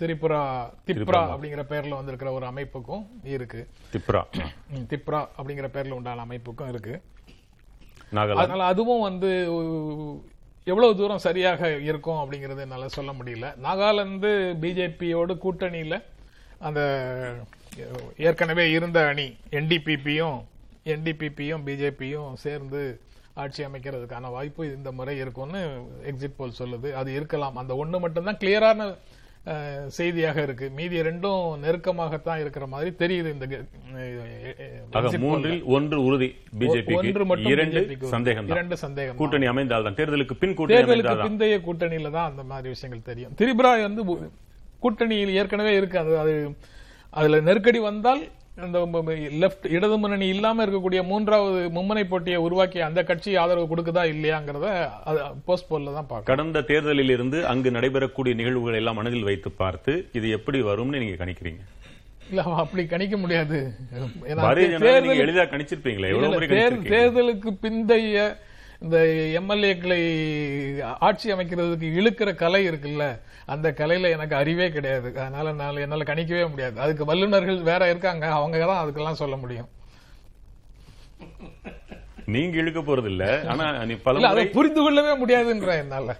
G: திரிபுரா திப்ரா அப்படிங்கிற பேர்ல வந்திருக்கிற ஒரு அமைப்புக்கும் இருக்கு.
C: திப்ரா.
G: திப்ரா அப்படிங்கிற பேர்ல உண்டான அமைப்புக்கும் இருக்கு. அதனால அதுவும் வந்து எவ்வளவு தூரம் சரியாக இருக்கும் அப்படிங்கறது என்னால சொல்ல முடியல. நாகாலாந்து பிஜேபியோடு கூட்டணியில அந்த ஏற்கனவே இருந்த அணி என்டிபிபியும் என்டிபிபியும் பிஜேபியும் சேர்ந்து ஆட்சி அமைக்கிறதுக்கான வாய்ப்பு இந்த முறை இருக்கும்னு எக்ஸிட் போல் சொல்லுது. அது இருக்கலாம். அந்த ஒண்ணு மட்டும்தான் கிளியரான செய்தியாக இருக்கு. மீதி ரெண்டும் நெருக்கமாகத்தான் இருக்கிற மாதிரி தெரியுது இந்த.
C: மூன்றில் ஒன்று உறுதி
G: ஒன்று
C: பிஜேபிக்கு
G: மட்டும்
C: இரண்டு சந்தேகம்
G: இரண்டு சந்தேகம்
C: கூட்டணி அமைந்தால் தான் தேர்தலுக்கு பின்
G: தேர்தலுக்கு பிந்தைய கூட்டணியில தான் அந்த மாதிரி விஷயங்கள் தெரியும். திரிபுரா வந்து கூட்டணியில் ஏற்கனவே இருக்கு. அது அது அதுல நெருக்கடி வந்தால் அந்த லெப்ட் இடது முன்னணி இல்லாம இருக்கக்கூடிய மூன்றாவது மும்முனை போட்டியை உருவாக்கிய அந்த கட்சி ஆதரவு கொடுக்குதா இல்லையாங்கிறத போஸ்ட் போல்ல தான் பார்க்கணும்.
C: கடந்த தேர்தலில் இருந்து அங்கு நடைபெறக்கூடிய நிகழ்வுகளை எல்லாம் மனதில் வைத்து பார்த்து இது எப்படி வரும்னு நீங்க கணிக்கிறீங்க?
G: இல்ல அப்படி கணிக்க முடியாது. தேர்தலுக்கு பிந்தைய இந்த எம்எல்ஏக்களை ஆட்சி அமைக்கிறதுக்கு இழுக்கிற கலை இருக்குல்ல அந்த கலையில எனக்கு அறிவே கிடையாது. அதனால நான் என்னால கணிக்கவே முடியாது. அதுக்கு வல்லுநர்கள் வேற இருக்காங்க அவங்க தான் அதுக்கெல்லாம் சொல்ல முடியும்.
C: நீங்க இழுக்க போறது இல்ல ஆனா நீ பல
G: புரிந்து கொள்ளவே முடியாதுன்ற என்னால.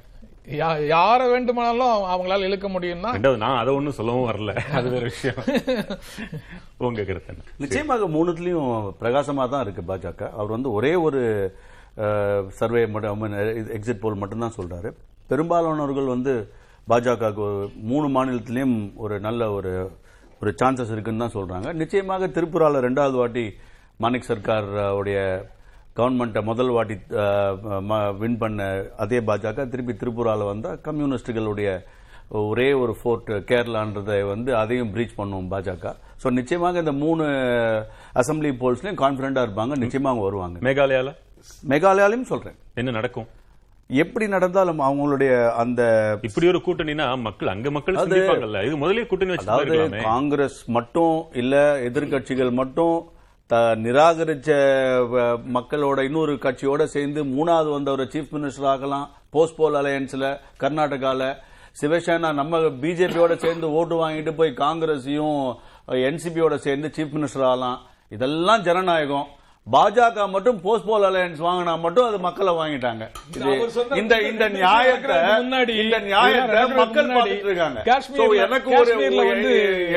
G: யா- யார வேண்டுமானாலும் அவங்களால இழுக்க முடியும்னா
C: நான் அதை ஒண்ணும் சொல்லவும் வரல. அது வேற விஷயம். உங்க கருத்து
F: நிச்சயமாக மூணுத்துலயும் பிரகாசமா தான் இருக்கு பாஜக. அவர் வந்து ஒரே ஒரு சர்வே மட்டும் எக்ஸிட் போல் மட்டும்தான் சொல்றாரு. பெரும்பாலானவர்கள் வந்து பாஜக மூணு மாநிலத்திலையும் ஒரு நல்ல ஒரு ஒரு சான்சஸ் இருக்குன்னு தான் சொல்றாங்க. நிச்சயமாக திருப்புரால ரெண்டாவது வாட்டி மாணிக் சர்க்கார் உடைய கவர்மெண்ட்டை முதல் வாட்டி வின் பண்ண அதே பாஜக திருப்பி திரிபுரால வந்தால் கம்யூனிஸ்டுகளுடைய ஒரே ஒரு ஃபோர்ட் கேரளான்றதை வந்து அதையும் பிரீச் பண்ணும் பாஜக. ஸோ நிச்சயமாக இந்த மூணு அசம்பிளி போல்ஸ்லையும் கான்ஃபிடண்டாக இருப்பாங்க. நிச்சயமாக வருவாங்க.
C: மேகாலயாவில்
F: மேகாலயாலையும் சொல்றேன்.
C: என்ன நடக்கும்?
F: எப்படி நடந்தாலும் அவங்களுடைய அந்த
C: இப்படி ஒரு கூட்டணினா மக்கள் அங்க மக்கள் சிந்திப்பாங்கல்ல? இது முதலே கூட்டணி
F: அதாவது காங்கிரஸ் மட்டும் இல்ல எதிர்க்கட்சிகள் மட்டும் நிராகரிச்ச மக்களோட இன்னொரு கட்சியோட சேர்ந்து மூணாவது வந்தவரை சீஃப் மினிஸ்டர் ஆகலாம் போஸ்ட் போல் அலையன்ஸ்ல கர்நாடகால. சிவசேனா நம்ம பிஜேபியோட சேர்ந்து ஓட்டு வாங்கிட்டு போய் காங்கிரஸையும் என்சிபியோட சேர்ந்து சீஃப் மினிஸ்டர் ஆகலாம். இதெல்லாம் ஜனநாயகம். பாஜக மட்டும் போஸ்ட் போல் அலையன்ஸ் வாங்கினா மட்டும் அது மக்களை வாங்கிட்டாங்க. இந்த இந்த நியாயத்தை
G: முன்னாடி,
F: இந்த நியாயத்தை மக்கள் பார்த்துட்டு இருக்காங்க எனக்கு ஒரு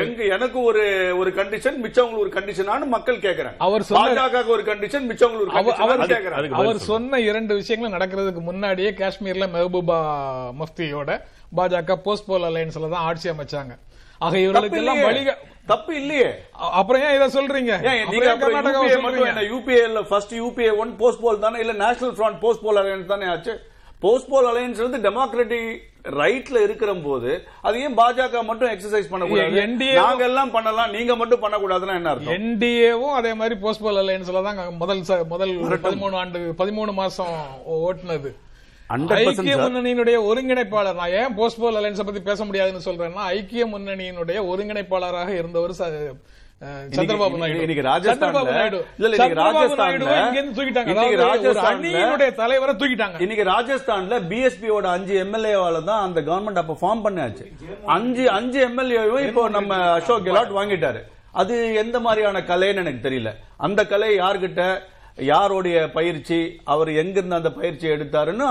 F: எங்க எனக்கு ஒரு ஒரு கண்டிஷன் மிச்சவங்களுக்கு ஒரு கண்டிஷனானு மக்கள் கேக்குறாங்க.
G: அவர்
F: பாஜக ஒரு கண்டிஷன் மிச்சவங்களுக்கு ஒரு
G: அவர்
F: கேக்குறாங்க.
G: அவர் சொன்ன இரண்டு விஷயங்களும் நடக்கிறதுக்கு முன்னாடியே காஷ்மீர்ல மெஹபூபா முஃப்தியோட பாஜக போஸ்ட் போல் அலையன்ஸ்ல தான் ஆட்சி அமைச்சாங்க. ஆக இவர்களுக்கு எல்லாம். வழிக
F: தப்பு இல்லையே.
G: அப்புறம் ஏன் இதை சொல்றீங்க?
F: நீங்க UPA மட்டும்? என்ன? யூபிஏல first UPA one post poll தானே? இல்ல national front post poll alliance தானே ஆச்சு? போஸ்ட் போல் அலையன்ஸ் வந்து டெமோக்ராட்டிக் ரைட்ல இருக்கிற போது அது ஏன் பாஜக மட்டும் எக்ஸசைஸ் பண்ணக்கூடாது? நாங்க எல்லாம் பண்ணலாம் நீங்க மட்டும் பண்ணக்கூடாதுன்னா என்ன அர்த்தம்?
G: என்டிஏவும் அதே மாதிரி போஸ்ட் போல் அலையன்ஸ்ல தான் முதல் முதல் பதிமூணு ஆண்டு பதிமூணு மாசம் ஓட்டுனது.
F: 100%
G: ஐக்கிய. முன்னணியினுடைய ஒருங்கிணைப்பாளர். நான் ஏன் போஸ்ட் போல் அலையன்ஸ் பத்தி பேச முடியாதுன்னு சொல்றேன்னா ஐக்கிய முன்னணியினுடைய ஒருங்கிணைப்பாளராக இருந்தவர் சந்திரபாபு நாயுடு. சந்திரபாபு சந்திரபாபு தூக்கிட்டாங்க. அணியினுடைய தலைவரை தூக்கிட்டாங்க.
F: இன்னைக்கு ராஜஸ்தான்ல பிஎஸ்பியோட அஞ்சு எம்எல்ஏவால தான் அந்த கவர்மெண்ட் அப்ப ஃபார்ம் பண்ணாச்சு அஞ்சு அஞ்சு எம்எல்ஏவும் இப்போ நம்ம அசோக் கெலாட் வாங்கிட்டாரு. அது எந்த மாதிரியான கலைன்னு எனக்கு தெரியல. அந்த கலை யார்கிட்ட யாருடைய பயிற்சி அவர் எங்கிருந்து அந்த பயிற்சி எடுத்தாருன்னு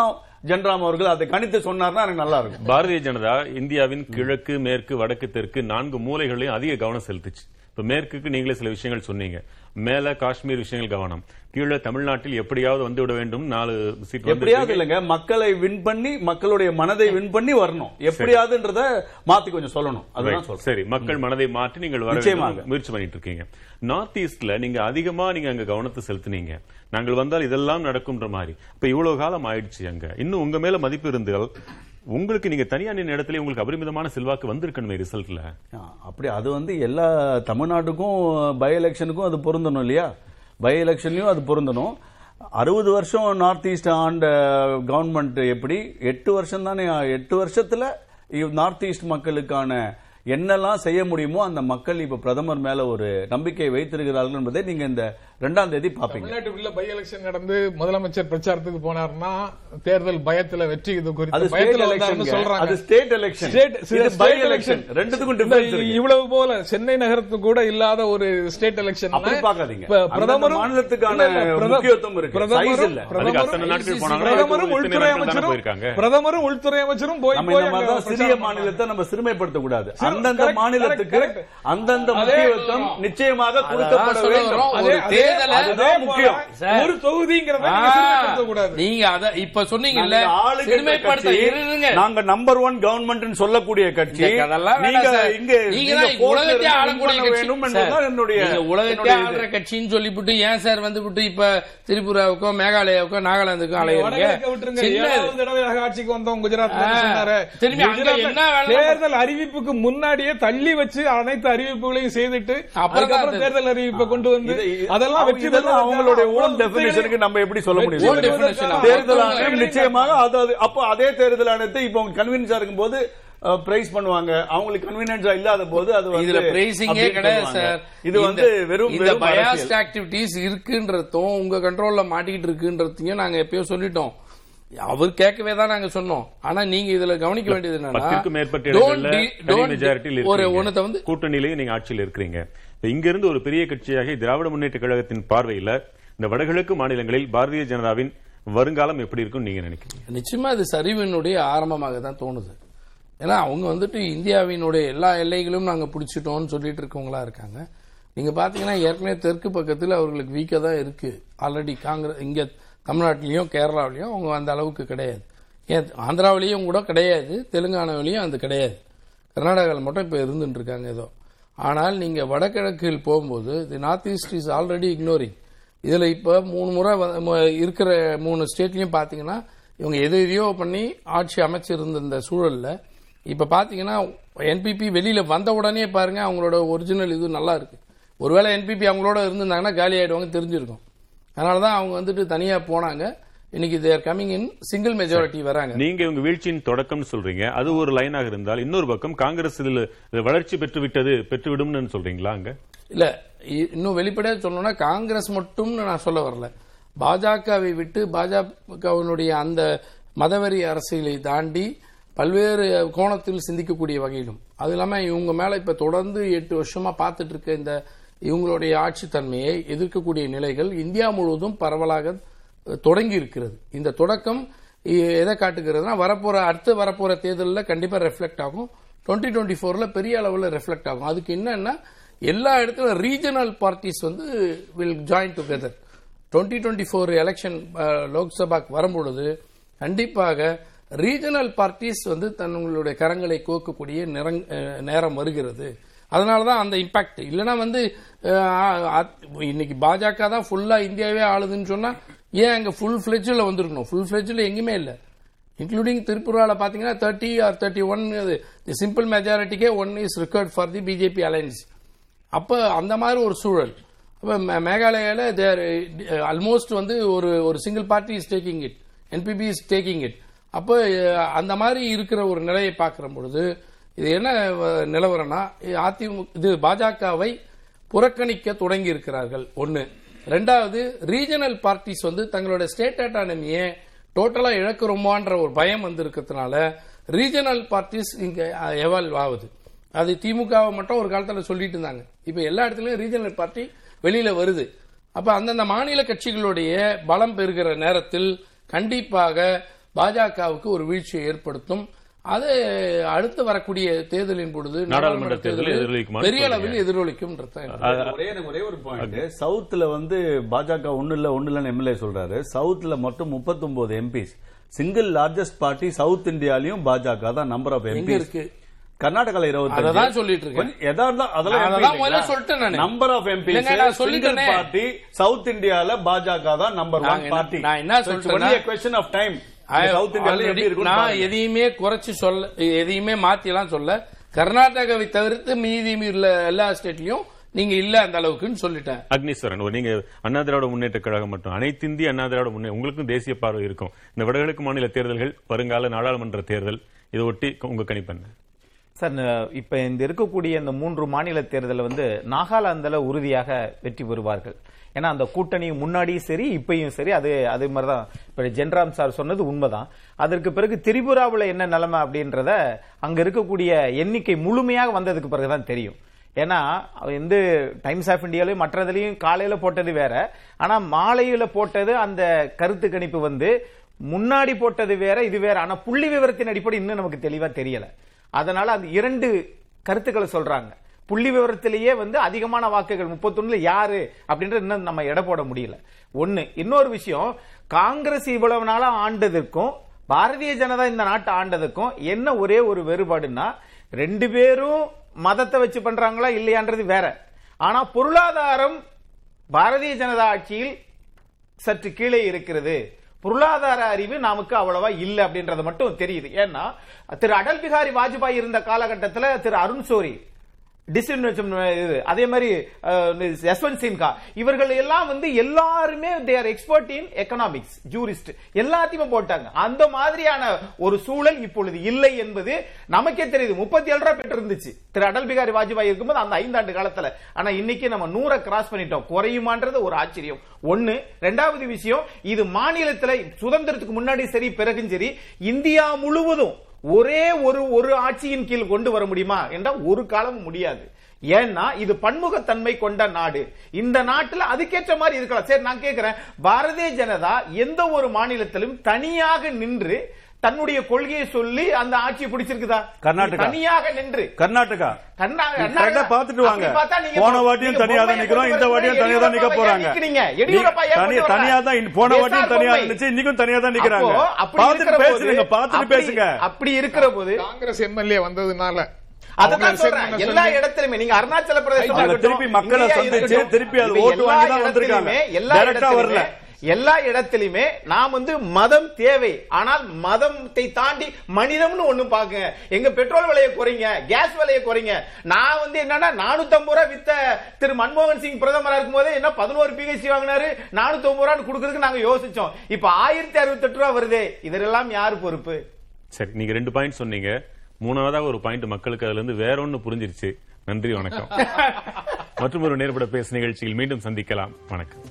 F: ஜென்ராம் அவர்கள் அதை கணித்து சொன்னார்னா எனக்கு நல்லா இருக்கும்.
C: பாரதிய ஜனதா இந்தியாவின் கிழக்கு மேற்கு வடக்கு தெற்கு நான்கு மூலைகளையும் அதிக கவனம் செலுத்துச்சு. இப்ப மேற்குக்கு நீங்களே சில விஷயங்கள் சொன்னீங்க. மேல காஷ்மீர் விஷயங்கள் கவனம். கீழே தமிழ்நாட்டில் எப்படியாவது வந்து விட வேண்டும். நாலு சீட்
F: எப்படியாவது இல்லைங்க. மக்களை வின் பண்ணி மக்களுடைய மனதை வின் பண்ணி வரணும். எப்படியாதுன்றத மாத்தி கொஞ்சம் சொல்லணும். அதுதான்
C: சரி. மக்கள் மனதை மாற்றி நீங்கள் வர முயற்சி பண்ணிட்டு இருக்கீங்க. நார்த் ஈஸ்ட்ல நீங்க அதிகமா நீங்க அங்க கவனத்தை செலுத்துனீங்க. நாங்கள் வந்தால் இதெல்லாம் நடக்கும்ன்ற மாதிரி. இப்ப இவ்வளவு காலம் ஆயிடுச்சு அங்க. இன்னும் உங்க மேல மதிப்பு இருந்தால் உங்களுக்கு நீங்க தனியா நின்ற இடத்துல உங்களுக்கு அபரிமிதமான செல்வாக்கு வந்திருக்கணுமே ரிசல்ட்ல.
F: அப்படி அது வந்து எல்லா தமிழ்நாட்டுக்கும் பை எலெக்ஷனுக்கும் அது பொருந்தணும் இல்லையா? பை எலெக்ஷன்லயும் அது பொருந்தணும். அறுபது வருஷம் நார்த் ஈஸ்ட் ஆண்ட கவர்மெண்ட் எப்படி? எட்டு வருஷம் தானே எட்டு வருஷத்துல நார்த் ஈஸ்ட் மக்களுக்கான என்னெல்லாம் செய்ய முடியுமோ அந்த மக்கள் இப்ப பிரதமர் மேல ஒரு நம்பிக்கை வைத்திருக்கிறார்கள் என்பதை நீங்க இந்த ரெண்டாம் தேதி பாப்பீங்க
G: தமிழ்நாட்டுக்குள்ள பை எலெக்ஷன் நடந்து முதலமைச்சர் பிரச்சாரத்துக்கு போனாருன்னா தேர்தல் பயத்துல வெற்றி இது குறித்து
F: ஸ்டேட்
G: பயத்துல
F: எலெக்ஷன்
G: சொல்றாங்க.
F: அது ஸ்டேட் எலெக்ஷன்
G: State-
F: இது பை எலெக்ஷன்
G: election.
F: ரெண்டுத்துக்கும் டிஃபரன்ஸ் இருக்கு.
G: இவ்வளவு போல சென்னை நகரத்து கூட இல்லாத ஒரு ஸ்டேட் எலெக்ஷன்
F: அப்படி பார்க்காதீங்க. அந்தந்த மாநிலத்துக்கான முக்கியத்துவம் இருக்கு.
C: போனாங்க
G: பிரதமரும் உள்துறை அமைச்சரும் பிரதமரும் உள்துறை அமைச்சரும் போய்
F: சிறிய மாநிலத்தை நம்ம சிறுமைப்படுத்த கூடாது அந்தந்த மாநிலத்துக்கு. அந்தந்த முக்கியத்துவம் நிச்சயமாக கொடுக்கப்பட வேண்டும்.
E: ஒரு தேர்தலை-
F: முக்கியம்.
G: தொகுதிங்கிறத கூடாது
E: நீங்க அத இப்ப சொன்னீங்கல்ல
F: நாங்க
E: சிறுமைப்படுத்த
F: நம்பர் ஒன் கவர்மெண்ட் சொல்லக்கூடிய கட்சி. நீங்க. இங்க
E: நீங்க
F: இருந்து
E: ஆளக்கூடிய.
F: வேண்டும் என்பதுதான் என்னுடைய இது.
E: ஆள்ற கட்சின்னு சொல்லிவிட்டு ஏன் சார் வந்து விட்டு இப்ப திரிபுராவுக்கோ மேகாலயாவுக்கோ நாகாலாந்துக்கும் அலையுறீங்க?
G: ஆட்சிக்கு வந்தோம் சொன்னாரு.
E: திரும்பி என்ன
G: தேர்தல் அறிவிப்புக்கு முன்னாடியே தள்ளி வச்சு அனைத்து அறிவிப்புகளையும் செய்துட்டு அதுக்கப்புறம் தேர்தல் அறிவிப்பை கொண்டு வந்து அதெல்லாம் வெற்றி
F: அவங்களுடைய ஓன் டெபினேஷனுக்கு நம்ம எப்படி சொல்ல முடியும்? தேர்தல் ஆணையம் நிச்சயமாக அது அப்போ அதே தேர்தல் ஆணையத்தை இப்போ கன்வீனியன்ஸா இருக்கும்போது பிரைஸ் பண்ணுவாங்க. அவங்களுக்கு கன்வீனியன்ஸா இல்லாத போது அது
E: இதுல பிரைசிங்கே கிடையாது. சார்.
F: இது வந்து வெறும்
E: இந்த பயாஸ்ட். ஆக்டிவிட்டிஸ் இருக்குன்றதும் உங்க கண்ட்ரோல்ல மாட்டிக்கிட்டு இருக்குன்றதையும் நாங்க எப்பயோ சொல்லிட்டோம். அவர் கேட்கவே தான் நாங்க சொன்னோம். ஆனா நீங்க இதுல கவனிக்க வேண்டியது என்னன்னா ஒரு. ஒன்னத்தை வந்து
C: கூட்டணியிலேயே நீங்க ஆட்சியில் இருக்கிறீங்க. இப்ப இங்க இருந்து ஒரு பெரிய கட்சியாக திராவிட முன்னேற்ற கழகத்தின் பார்வையில இந்த வடகிழக்கு மாநிலங்களில் பாரதிய ஜனதாவின் வருங்காலம் எப்படி இருக்கும் நீங்க நினைக்கிறீங்க?
E: நிச்சயமா அது சரிவினுடைய ஆரம்பமாக தான் தோணுது. ஏன்னா அவங்க வந்துட்டு இந்தியாவினுடைய எல்லா எல்லைகளும் நாங்க பிடிச்சிட்டோம்னு சொல்லிட்டு இருக்கவங்களா இருக்காங்க. நீங்க பாத்தீங்கன்னா ஏற்கனவே தெற்கு பக்கத்தில் அவர்களுக்கு வீக்கா தான் இருக்கு. ஆல்ரெடி காங்கிரஸ் இங்க தமிழ்நாட்டிலையும் கேரளாவிலையும் அவங்க அந்த அளவுக்கு கிடையாது. ஏன் ஆந்திராவிலையும் கூட கிடையாது தெலுங்கானாவிலையும் அது கிடையாது. கர்நாடகாவில் மட்டும் இப்போ இருந்துட்டு இருக்காங்க ஏதோ. ஆனால் நீங்கள் வடகிழக்கில் போகும்போது the north east is already ignoring இதில் இப்போ மூணு முறை ம- இருக்கிற மூணு ஸ்டேட்லையும் பார்த்தீங்கன்னா இவங்க எது எதையோ பண்ணி ஆட்சி அமைச்சிருந்த இந்த இப்போ பார்த்தீங்கன்னா என்பிபி வெளியில் வந்த உடனே பாருங்கள் அவங்களோட ஒரிஜினல் இது நல்லா இருக்குது ஒருவேளை என்பிபி அவங்களோட இருந்திருந்தாங்கன்னா காலி ஆகிடுவாங்க தெரிஞ்சிருக்கும். அதனாலதான் அவங்க வந்துட்டு தனியா போனாங்க. இன்னைக்கு they're coming in single majority வராங்க.
C: நீங்க உங்க வீழ்ச்சியின் தொடக்கம் சொல்றீங்க. அது ஒரு லைனாக இருந்தால் இன்னொரு பக்கம் காங்கிரஸ் இதுல வளர்ச்சி பெற்று விட்டது பெற்று விடும்னு சொல்றீங்களா அங்க?
E: இல்ல இன்னும் வெளிப்படையா சொல்லணும்னா காங்கிரஸ் மட்டும்னு நான் சொல்ல வரல. பாஜகவை விட்டு பாஜகவினுடைய அந்த மதவெறி அரசியலை தாண்டி பல்வேறு கோணத்தில் சிந்திக்கக்கூடிய வகையிலும். அது இல்லாம இவங்க மேல இப்ப தொடர்ந்து எட்டு வருஷமா பார்த்துட்டு இருக்க இந்த இவங்களுடைய ஆட்சி தன்மையை எதிர்க்கக்கூடிய நிலைகள் இந்தியா முழுவதும் பரவலாக தொடங்கி இருக்கிறது இந்த தொடக்கம் எதை காட்டுகிறதுனா வரப்போற அடுத்து வரப்போற தேர்தலில் கண்டிப்பாக ரெஃப்ளெக்ட் ஆகும். டுவெண்ட்டி டுவெண்ட்டி ஃபோரில் பெரிய அளவில் ரெஃப்ளெக்ட் ஆகும். அதுக்கு என்னன்னா எல்லா இடத்துல ரீஜனல் பார்ட்டிஸ் வந்து will join together twenty twenty four election லோக்சபாக்கு வரும்பொழுது கண்டிப்பாக ரீஜனல் பார்ட்டிஸ் வந்து தங்களுடைய கரங்களை கோக்கக்கூடிய நேரம் வருகிறது. அதனால தான் அந்த இம்பாக்ட் இல்லைன்னா வந்து இன்னைக்கு பாஜக தான் ஃபுல்லாக இந்தியாவே ஆளுதுன்னு சொன்னால் ஏன் அங்கே ஃபுல் ஃப்ளெஜில் வந்திருக்கணும்? ஃபுல் ஃபிளெஜ்ல எங்கேயுமே இல்லை. இன்க்ளூடிங் திருப்பூராவில் பார்த்தீங்கன்னா thirty or thirty one the simple மெஜாரிட்டிக்கே one is required for the BJP alliance அப்போ அந்த மாதிரி ஒரு சூழல். அப்போ மேகாலயாவில் தேர் ஆல்மோஸ்ட் வந்து ஒரு ஒரு single party is taking it NPP is taking it அப்போ அந்த மாதிரி இருக்கிற ஒரு நிலையை பார்க்குற பொழுது இது என்ன நிலவரம்னா அதிமுக இது பாஜகவை புறக்கணிக்க தொடங்கி இருக்கிறார்கள் ஒன்னு ரெண்டாவது ரீஜனல் பார்ட்டிஸ் வந்து தங்களோட ஸ்டேட் அட்டானமியை டோட்டலா இழக்கிறோமான்ற ஒரு பயம் வந்து இருக்கிறதுனால ரீஜனல் பார்ட்டிஸ் இங்க எவால்வ் ஆகுது. அது திமுகவை மட்டும் ஒரு காலத்தில் சொல்லிட்டு இருந்தாங்க. இப்ப எல்லா இடத்துலயும் ரீஜனல் பார்ட்டி வெளியில வருது. அப்ப அந்தந்த மாநில கட்சிகளுடைய பலம் பெறுகிற நேரத்தில் கண்டிப்பாக பாஜகவுக்கு ஒரு வீழ்ச்சியை ஏற்படுத்தும். அது அடுத்து வரக்கூடிய தேர்தலின் பொழுது
C: நாடாளுமன்ற தேர்தலில் எதிரொலிக்குமான்னு
E: பெரிய. அளவில் எதிரொலிக்கும்
F: ஒரே ஒரே பாயிண்ட் சவுத்ல வந்து பாஜக ஒண்ணு இல்ல ஒண்ணு இல்லன்னு எம்எல்ஏ சொல்றாரு. சவுத்ல மட்டும் 39 MPs single largest party south இந்தியாலயும் பாஜக தான் நம்பர் ஆஃப்
E: எங்க
F: எம்பிஸ்
E: இருக்கு?
F: கர்நாடகால இருபத்தி
E: அததான் சொல்லிட்டு இருக்கேன்.
F: எதா இருந்தா அதெல்லாம்
E: அதான் சொல்லிட்டேன் நானு.
F: நம்பர் ஆஃப் எம்பிஸ்
E: இல்லைங்க, நான்
F: சிங்கிள்
E: சொல்லிட்டேனே.
F: பார்ட்டி சவுத் இந்தியால பாஜக தான் நம்பர் ஒன்
E: என்ன-
F: பார்ட்டி
E: நான் என்ன சொல்லிட்டேன்னா-
F: கொஸ்டின் ஆஃப் டைம்
E: நான் எதையுமே குறைச்சு சொல்ல எதையுமே மாத்தி எல்லாம் சொல்ல கர்நாடகாவை தவிர்த்து மீதி உள்ள எல்லா ஸ்டேட்லயும் நீங்க இல்ல அந்த அளவுக்குன்னு சொல்லிட்டேன்.
C: அக்னீஸ்வரன் ஒரு நீங்க அண்ணா திராவிட முன்னேற்ற கழகம் மட்டும் அனைத்து இந்திய அண்ணா திராவிட முன்னே உங்களுக்கும் தேசிய பார்வை இருக்கும். இந்த வடகிழக்கு மாநில தேர்தல்கள் வருங்கால நாடாளுமன்ற தேர்தல் இதை ஒட்டி உங்க கணிப்பென்ன
A: சார் இப்ப இந்த இருக்கக்கூடிய இந்த மூன்று மாநில தேர்தலில் வந்து நாகாலாந்துல உறுதியாக வெற்றி பெறுவார்கள். ஏன்னா அந்த கூட்டணி முன்னாடியும் சரி இப்பயும் சரி அது அதே மாதிரிதான். இப்ப ஜென்ராம் சார் சொன்னது உண்மைதான். அதற்கு பிறகு திரிபுராவில் என்ன நிலைமை அப்படின்றத அங்க இருக்கக்கூடிய எண்ணிக்கை முழுமையாக வந்ததுக்கு பிறகுதான் தெரியும். ஏன்னா வந்து டைம்ஸ் ஆஃப் இந்தியாலையும் மற்றதுலையும் காலையில போட்டது வேற. ஆனா மாலையில போட்டது அந்த கருத்து கணிப்பு வந்து முன்னாடி போட்டது வேற இது வேற. ஆனா புள்ளி விவரத்தின் அடிப்படை இன்னும் நமக்கு தெளிவா தெரியல. அதனால அந்த இரண்டு கருத்துக்களை சொல்றாங்க. புள்ளி விவரத்திலேயே வந்து அதிகமான வாக்குகள் முப்பத்தொன்னுல யாரு அப்படின்றது இன்னும் நம்ம எடை போட முடியல. ஒண்ணு இன்னொரு விஷயம் காங்கிரஸ் இவ்வளவு நாளா ஆண்டதற்கும் பாரதிய ஜனதா இந்த நாட்டை ஆண்டதுக்கும் என்ன ஒரே ஒரு வேறுபாடுன்னா ரெண்டு பேரும் மதத்தை வச்சு பண்றாங்களா இல்லையான்றது வேற. ஆனா பொருளாதாரம் பாரதிய ஜனதா ஆட்சியில் சற்று கீழே இருக்கிறது. பொருளாதார அறிவு நமக்கு அவ்வளவா இல்லை அப்படின்றது மட்டும் தெரியுது. ஏன்னா திரு அடல் பிகாரி வாஜ்பாய் இருந்த காலகட்டத்தில் திரு அருண் சோரி டிஸ்இன்வெஸ்ட்மெண்ட் இது அதே மாதிரி யஸ்வந்த் சின்ஹா இவர்கள் எல்லாம் வந்து எல்லாருமே their expert in economics jurist எல்லாத்தையுமே போட்டாங்க. அந்த மாதிரியான ஒரு சூழல் இப்பொழுது இல்லை என்பது நமக்கே தெரியுது. முப்பத்தி ஏழு ரூபாய் பெற்று இருந்துச்சு. திரு அடல் பிகாரி வாஜ்பாய் இருக்கும்போது அந்த ஐந்தாண்டு காலத்துல. ஆனா இன்னைக்கு நம்ம நூறை கிராஸ் பண்ணிட்டோம். குறையுமான்றது ஒரு ஆச்சரியம். ஒண்ணு. ரெண்டாவது விஷயம் இது மாநிலத்துல சுதந்திரத்துக்கு முன்னாடி சரி பிறகும் சரி இந்தியா முழுவதும் ஒரே ஒரு ஒரு ஆட்சியின் கீழ் கொண்டு வர முடியுமா? என்றால் ஒரு காலமும் முடியாது. ஏன்னா இது பன்முகத்தன்மை கொண்ட நாடு. இந்த நாட்டில் அதுக்கேற்ற மாதிரி இருக்கலாம். சரி நான் கேட்கிறேன் பாரதிய ஜனதா எந்த ஒரு மாநிலத்திலும் தனியாக நின்று தன்னுடைய கொள்கையை சொல்லி அந்த ஆட்சியை பிடிச்சிருக்குதா
F: கர்நாடகா.
A: தனியாக நின்று
F: கர்நாடகா
A: கர்நாடகா-
F: பார்த்துட்டு வாங்க.
A: அப்படி பார்த்தா நீங்க
F: போன வாட்டியும் தனியா தான் நிக்கிறோம், இந்த வாட்டியும் தனியா தான் நிக்க போறாங்க. தனியா? தான் போன வாட்டியும் தனியா. இருந்துச்சு, இன்னைக்கும் தனியா தான் நிக்கிறாங்க.
A: அப்போ அப்படி
F: பார்த்துட்டு
A: இருக்கிற போது-
F: பேசுங்க, பார்த்துட்டு
A: அப்படி-
F: பேசுங்க.
A: அப்படி இருக்கிற போது
G: காங்கிரஸ் எம்எல்ஏ வந்ததுனால
A: எல்லா இடத்திலுமே நீங்க அருணாச்சல பிரதேசம்
F: திருப்பி மக்களை சந்திச்சு, திருப்பி அது ஓட்டு வாங்கி தான் வந்திருக்காங்க.
A: எல்லா இடத்திலுமே
F: வரல.
A: எல்லா இடத்திலுமே நாம் வந்து மதம் தேவை. ஆனால் மதத்தை தாண்டி மனிதம்னு ஒண்ணு பாக்குங்க எங்க பெட்ரோல் விலையை குறைங்க கேஸ் விலையை குறைங்க. நான் வந்து என்னன்னா நானூத்தி ஐம்பது ரூபா வித்த திரு மன்மோகன் சிங் பிரதமரா இருக்கும் போதே என்ன பதினோரு பிஹெச்சி வாங்கினாரு? நானூத்தி ஐம்பது ரூபான்னு கொடுக்கறதுக்கு நாங்க யோசிச்சோம். இப்ப ஆயிரத்தி அறுபத்தெட்டு ரூபா வருதே. இதெல்லாம் யாரு பொறுப்பு?
C: சரி நீங்க ரெண்டு பாயிண்ட் சொன்னீங்க. மூணாவதாக ஒரு பாயிண்ட் மக்களுக்கு அதுல இருந்து வேற ஒண்ணு புரிஞ்சிருச்சு. நன்றி வணக்கம். மற்றும் ஒரு நேர்பட பேசு நிகழ்ச்சியில் மீண்டும் சந்திக்கலாம். வணக்கம்.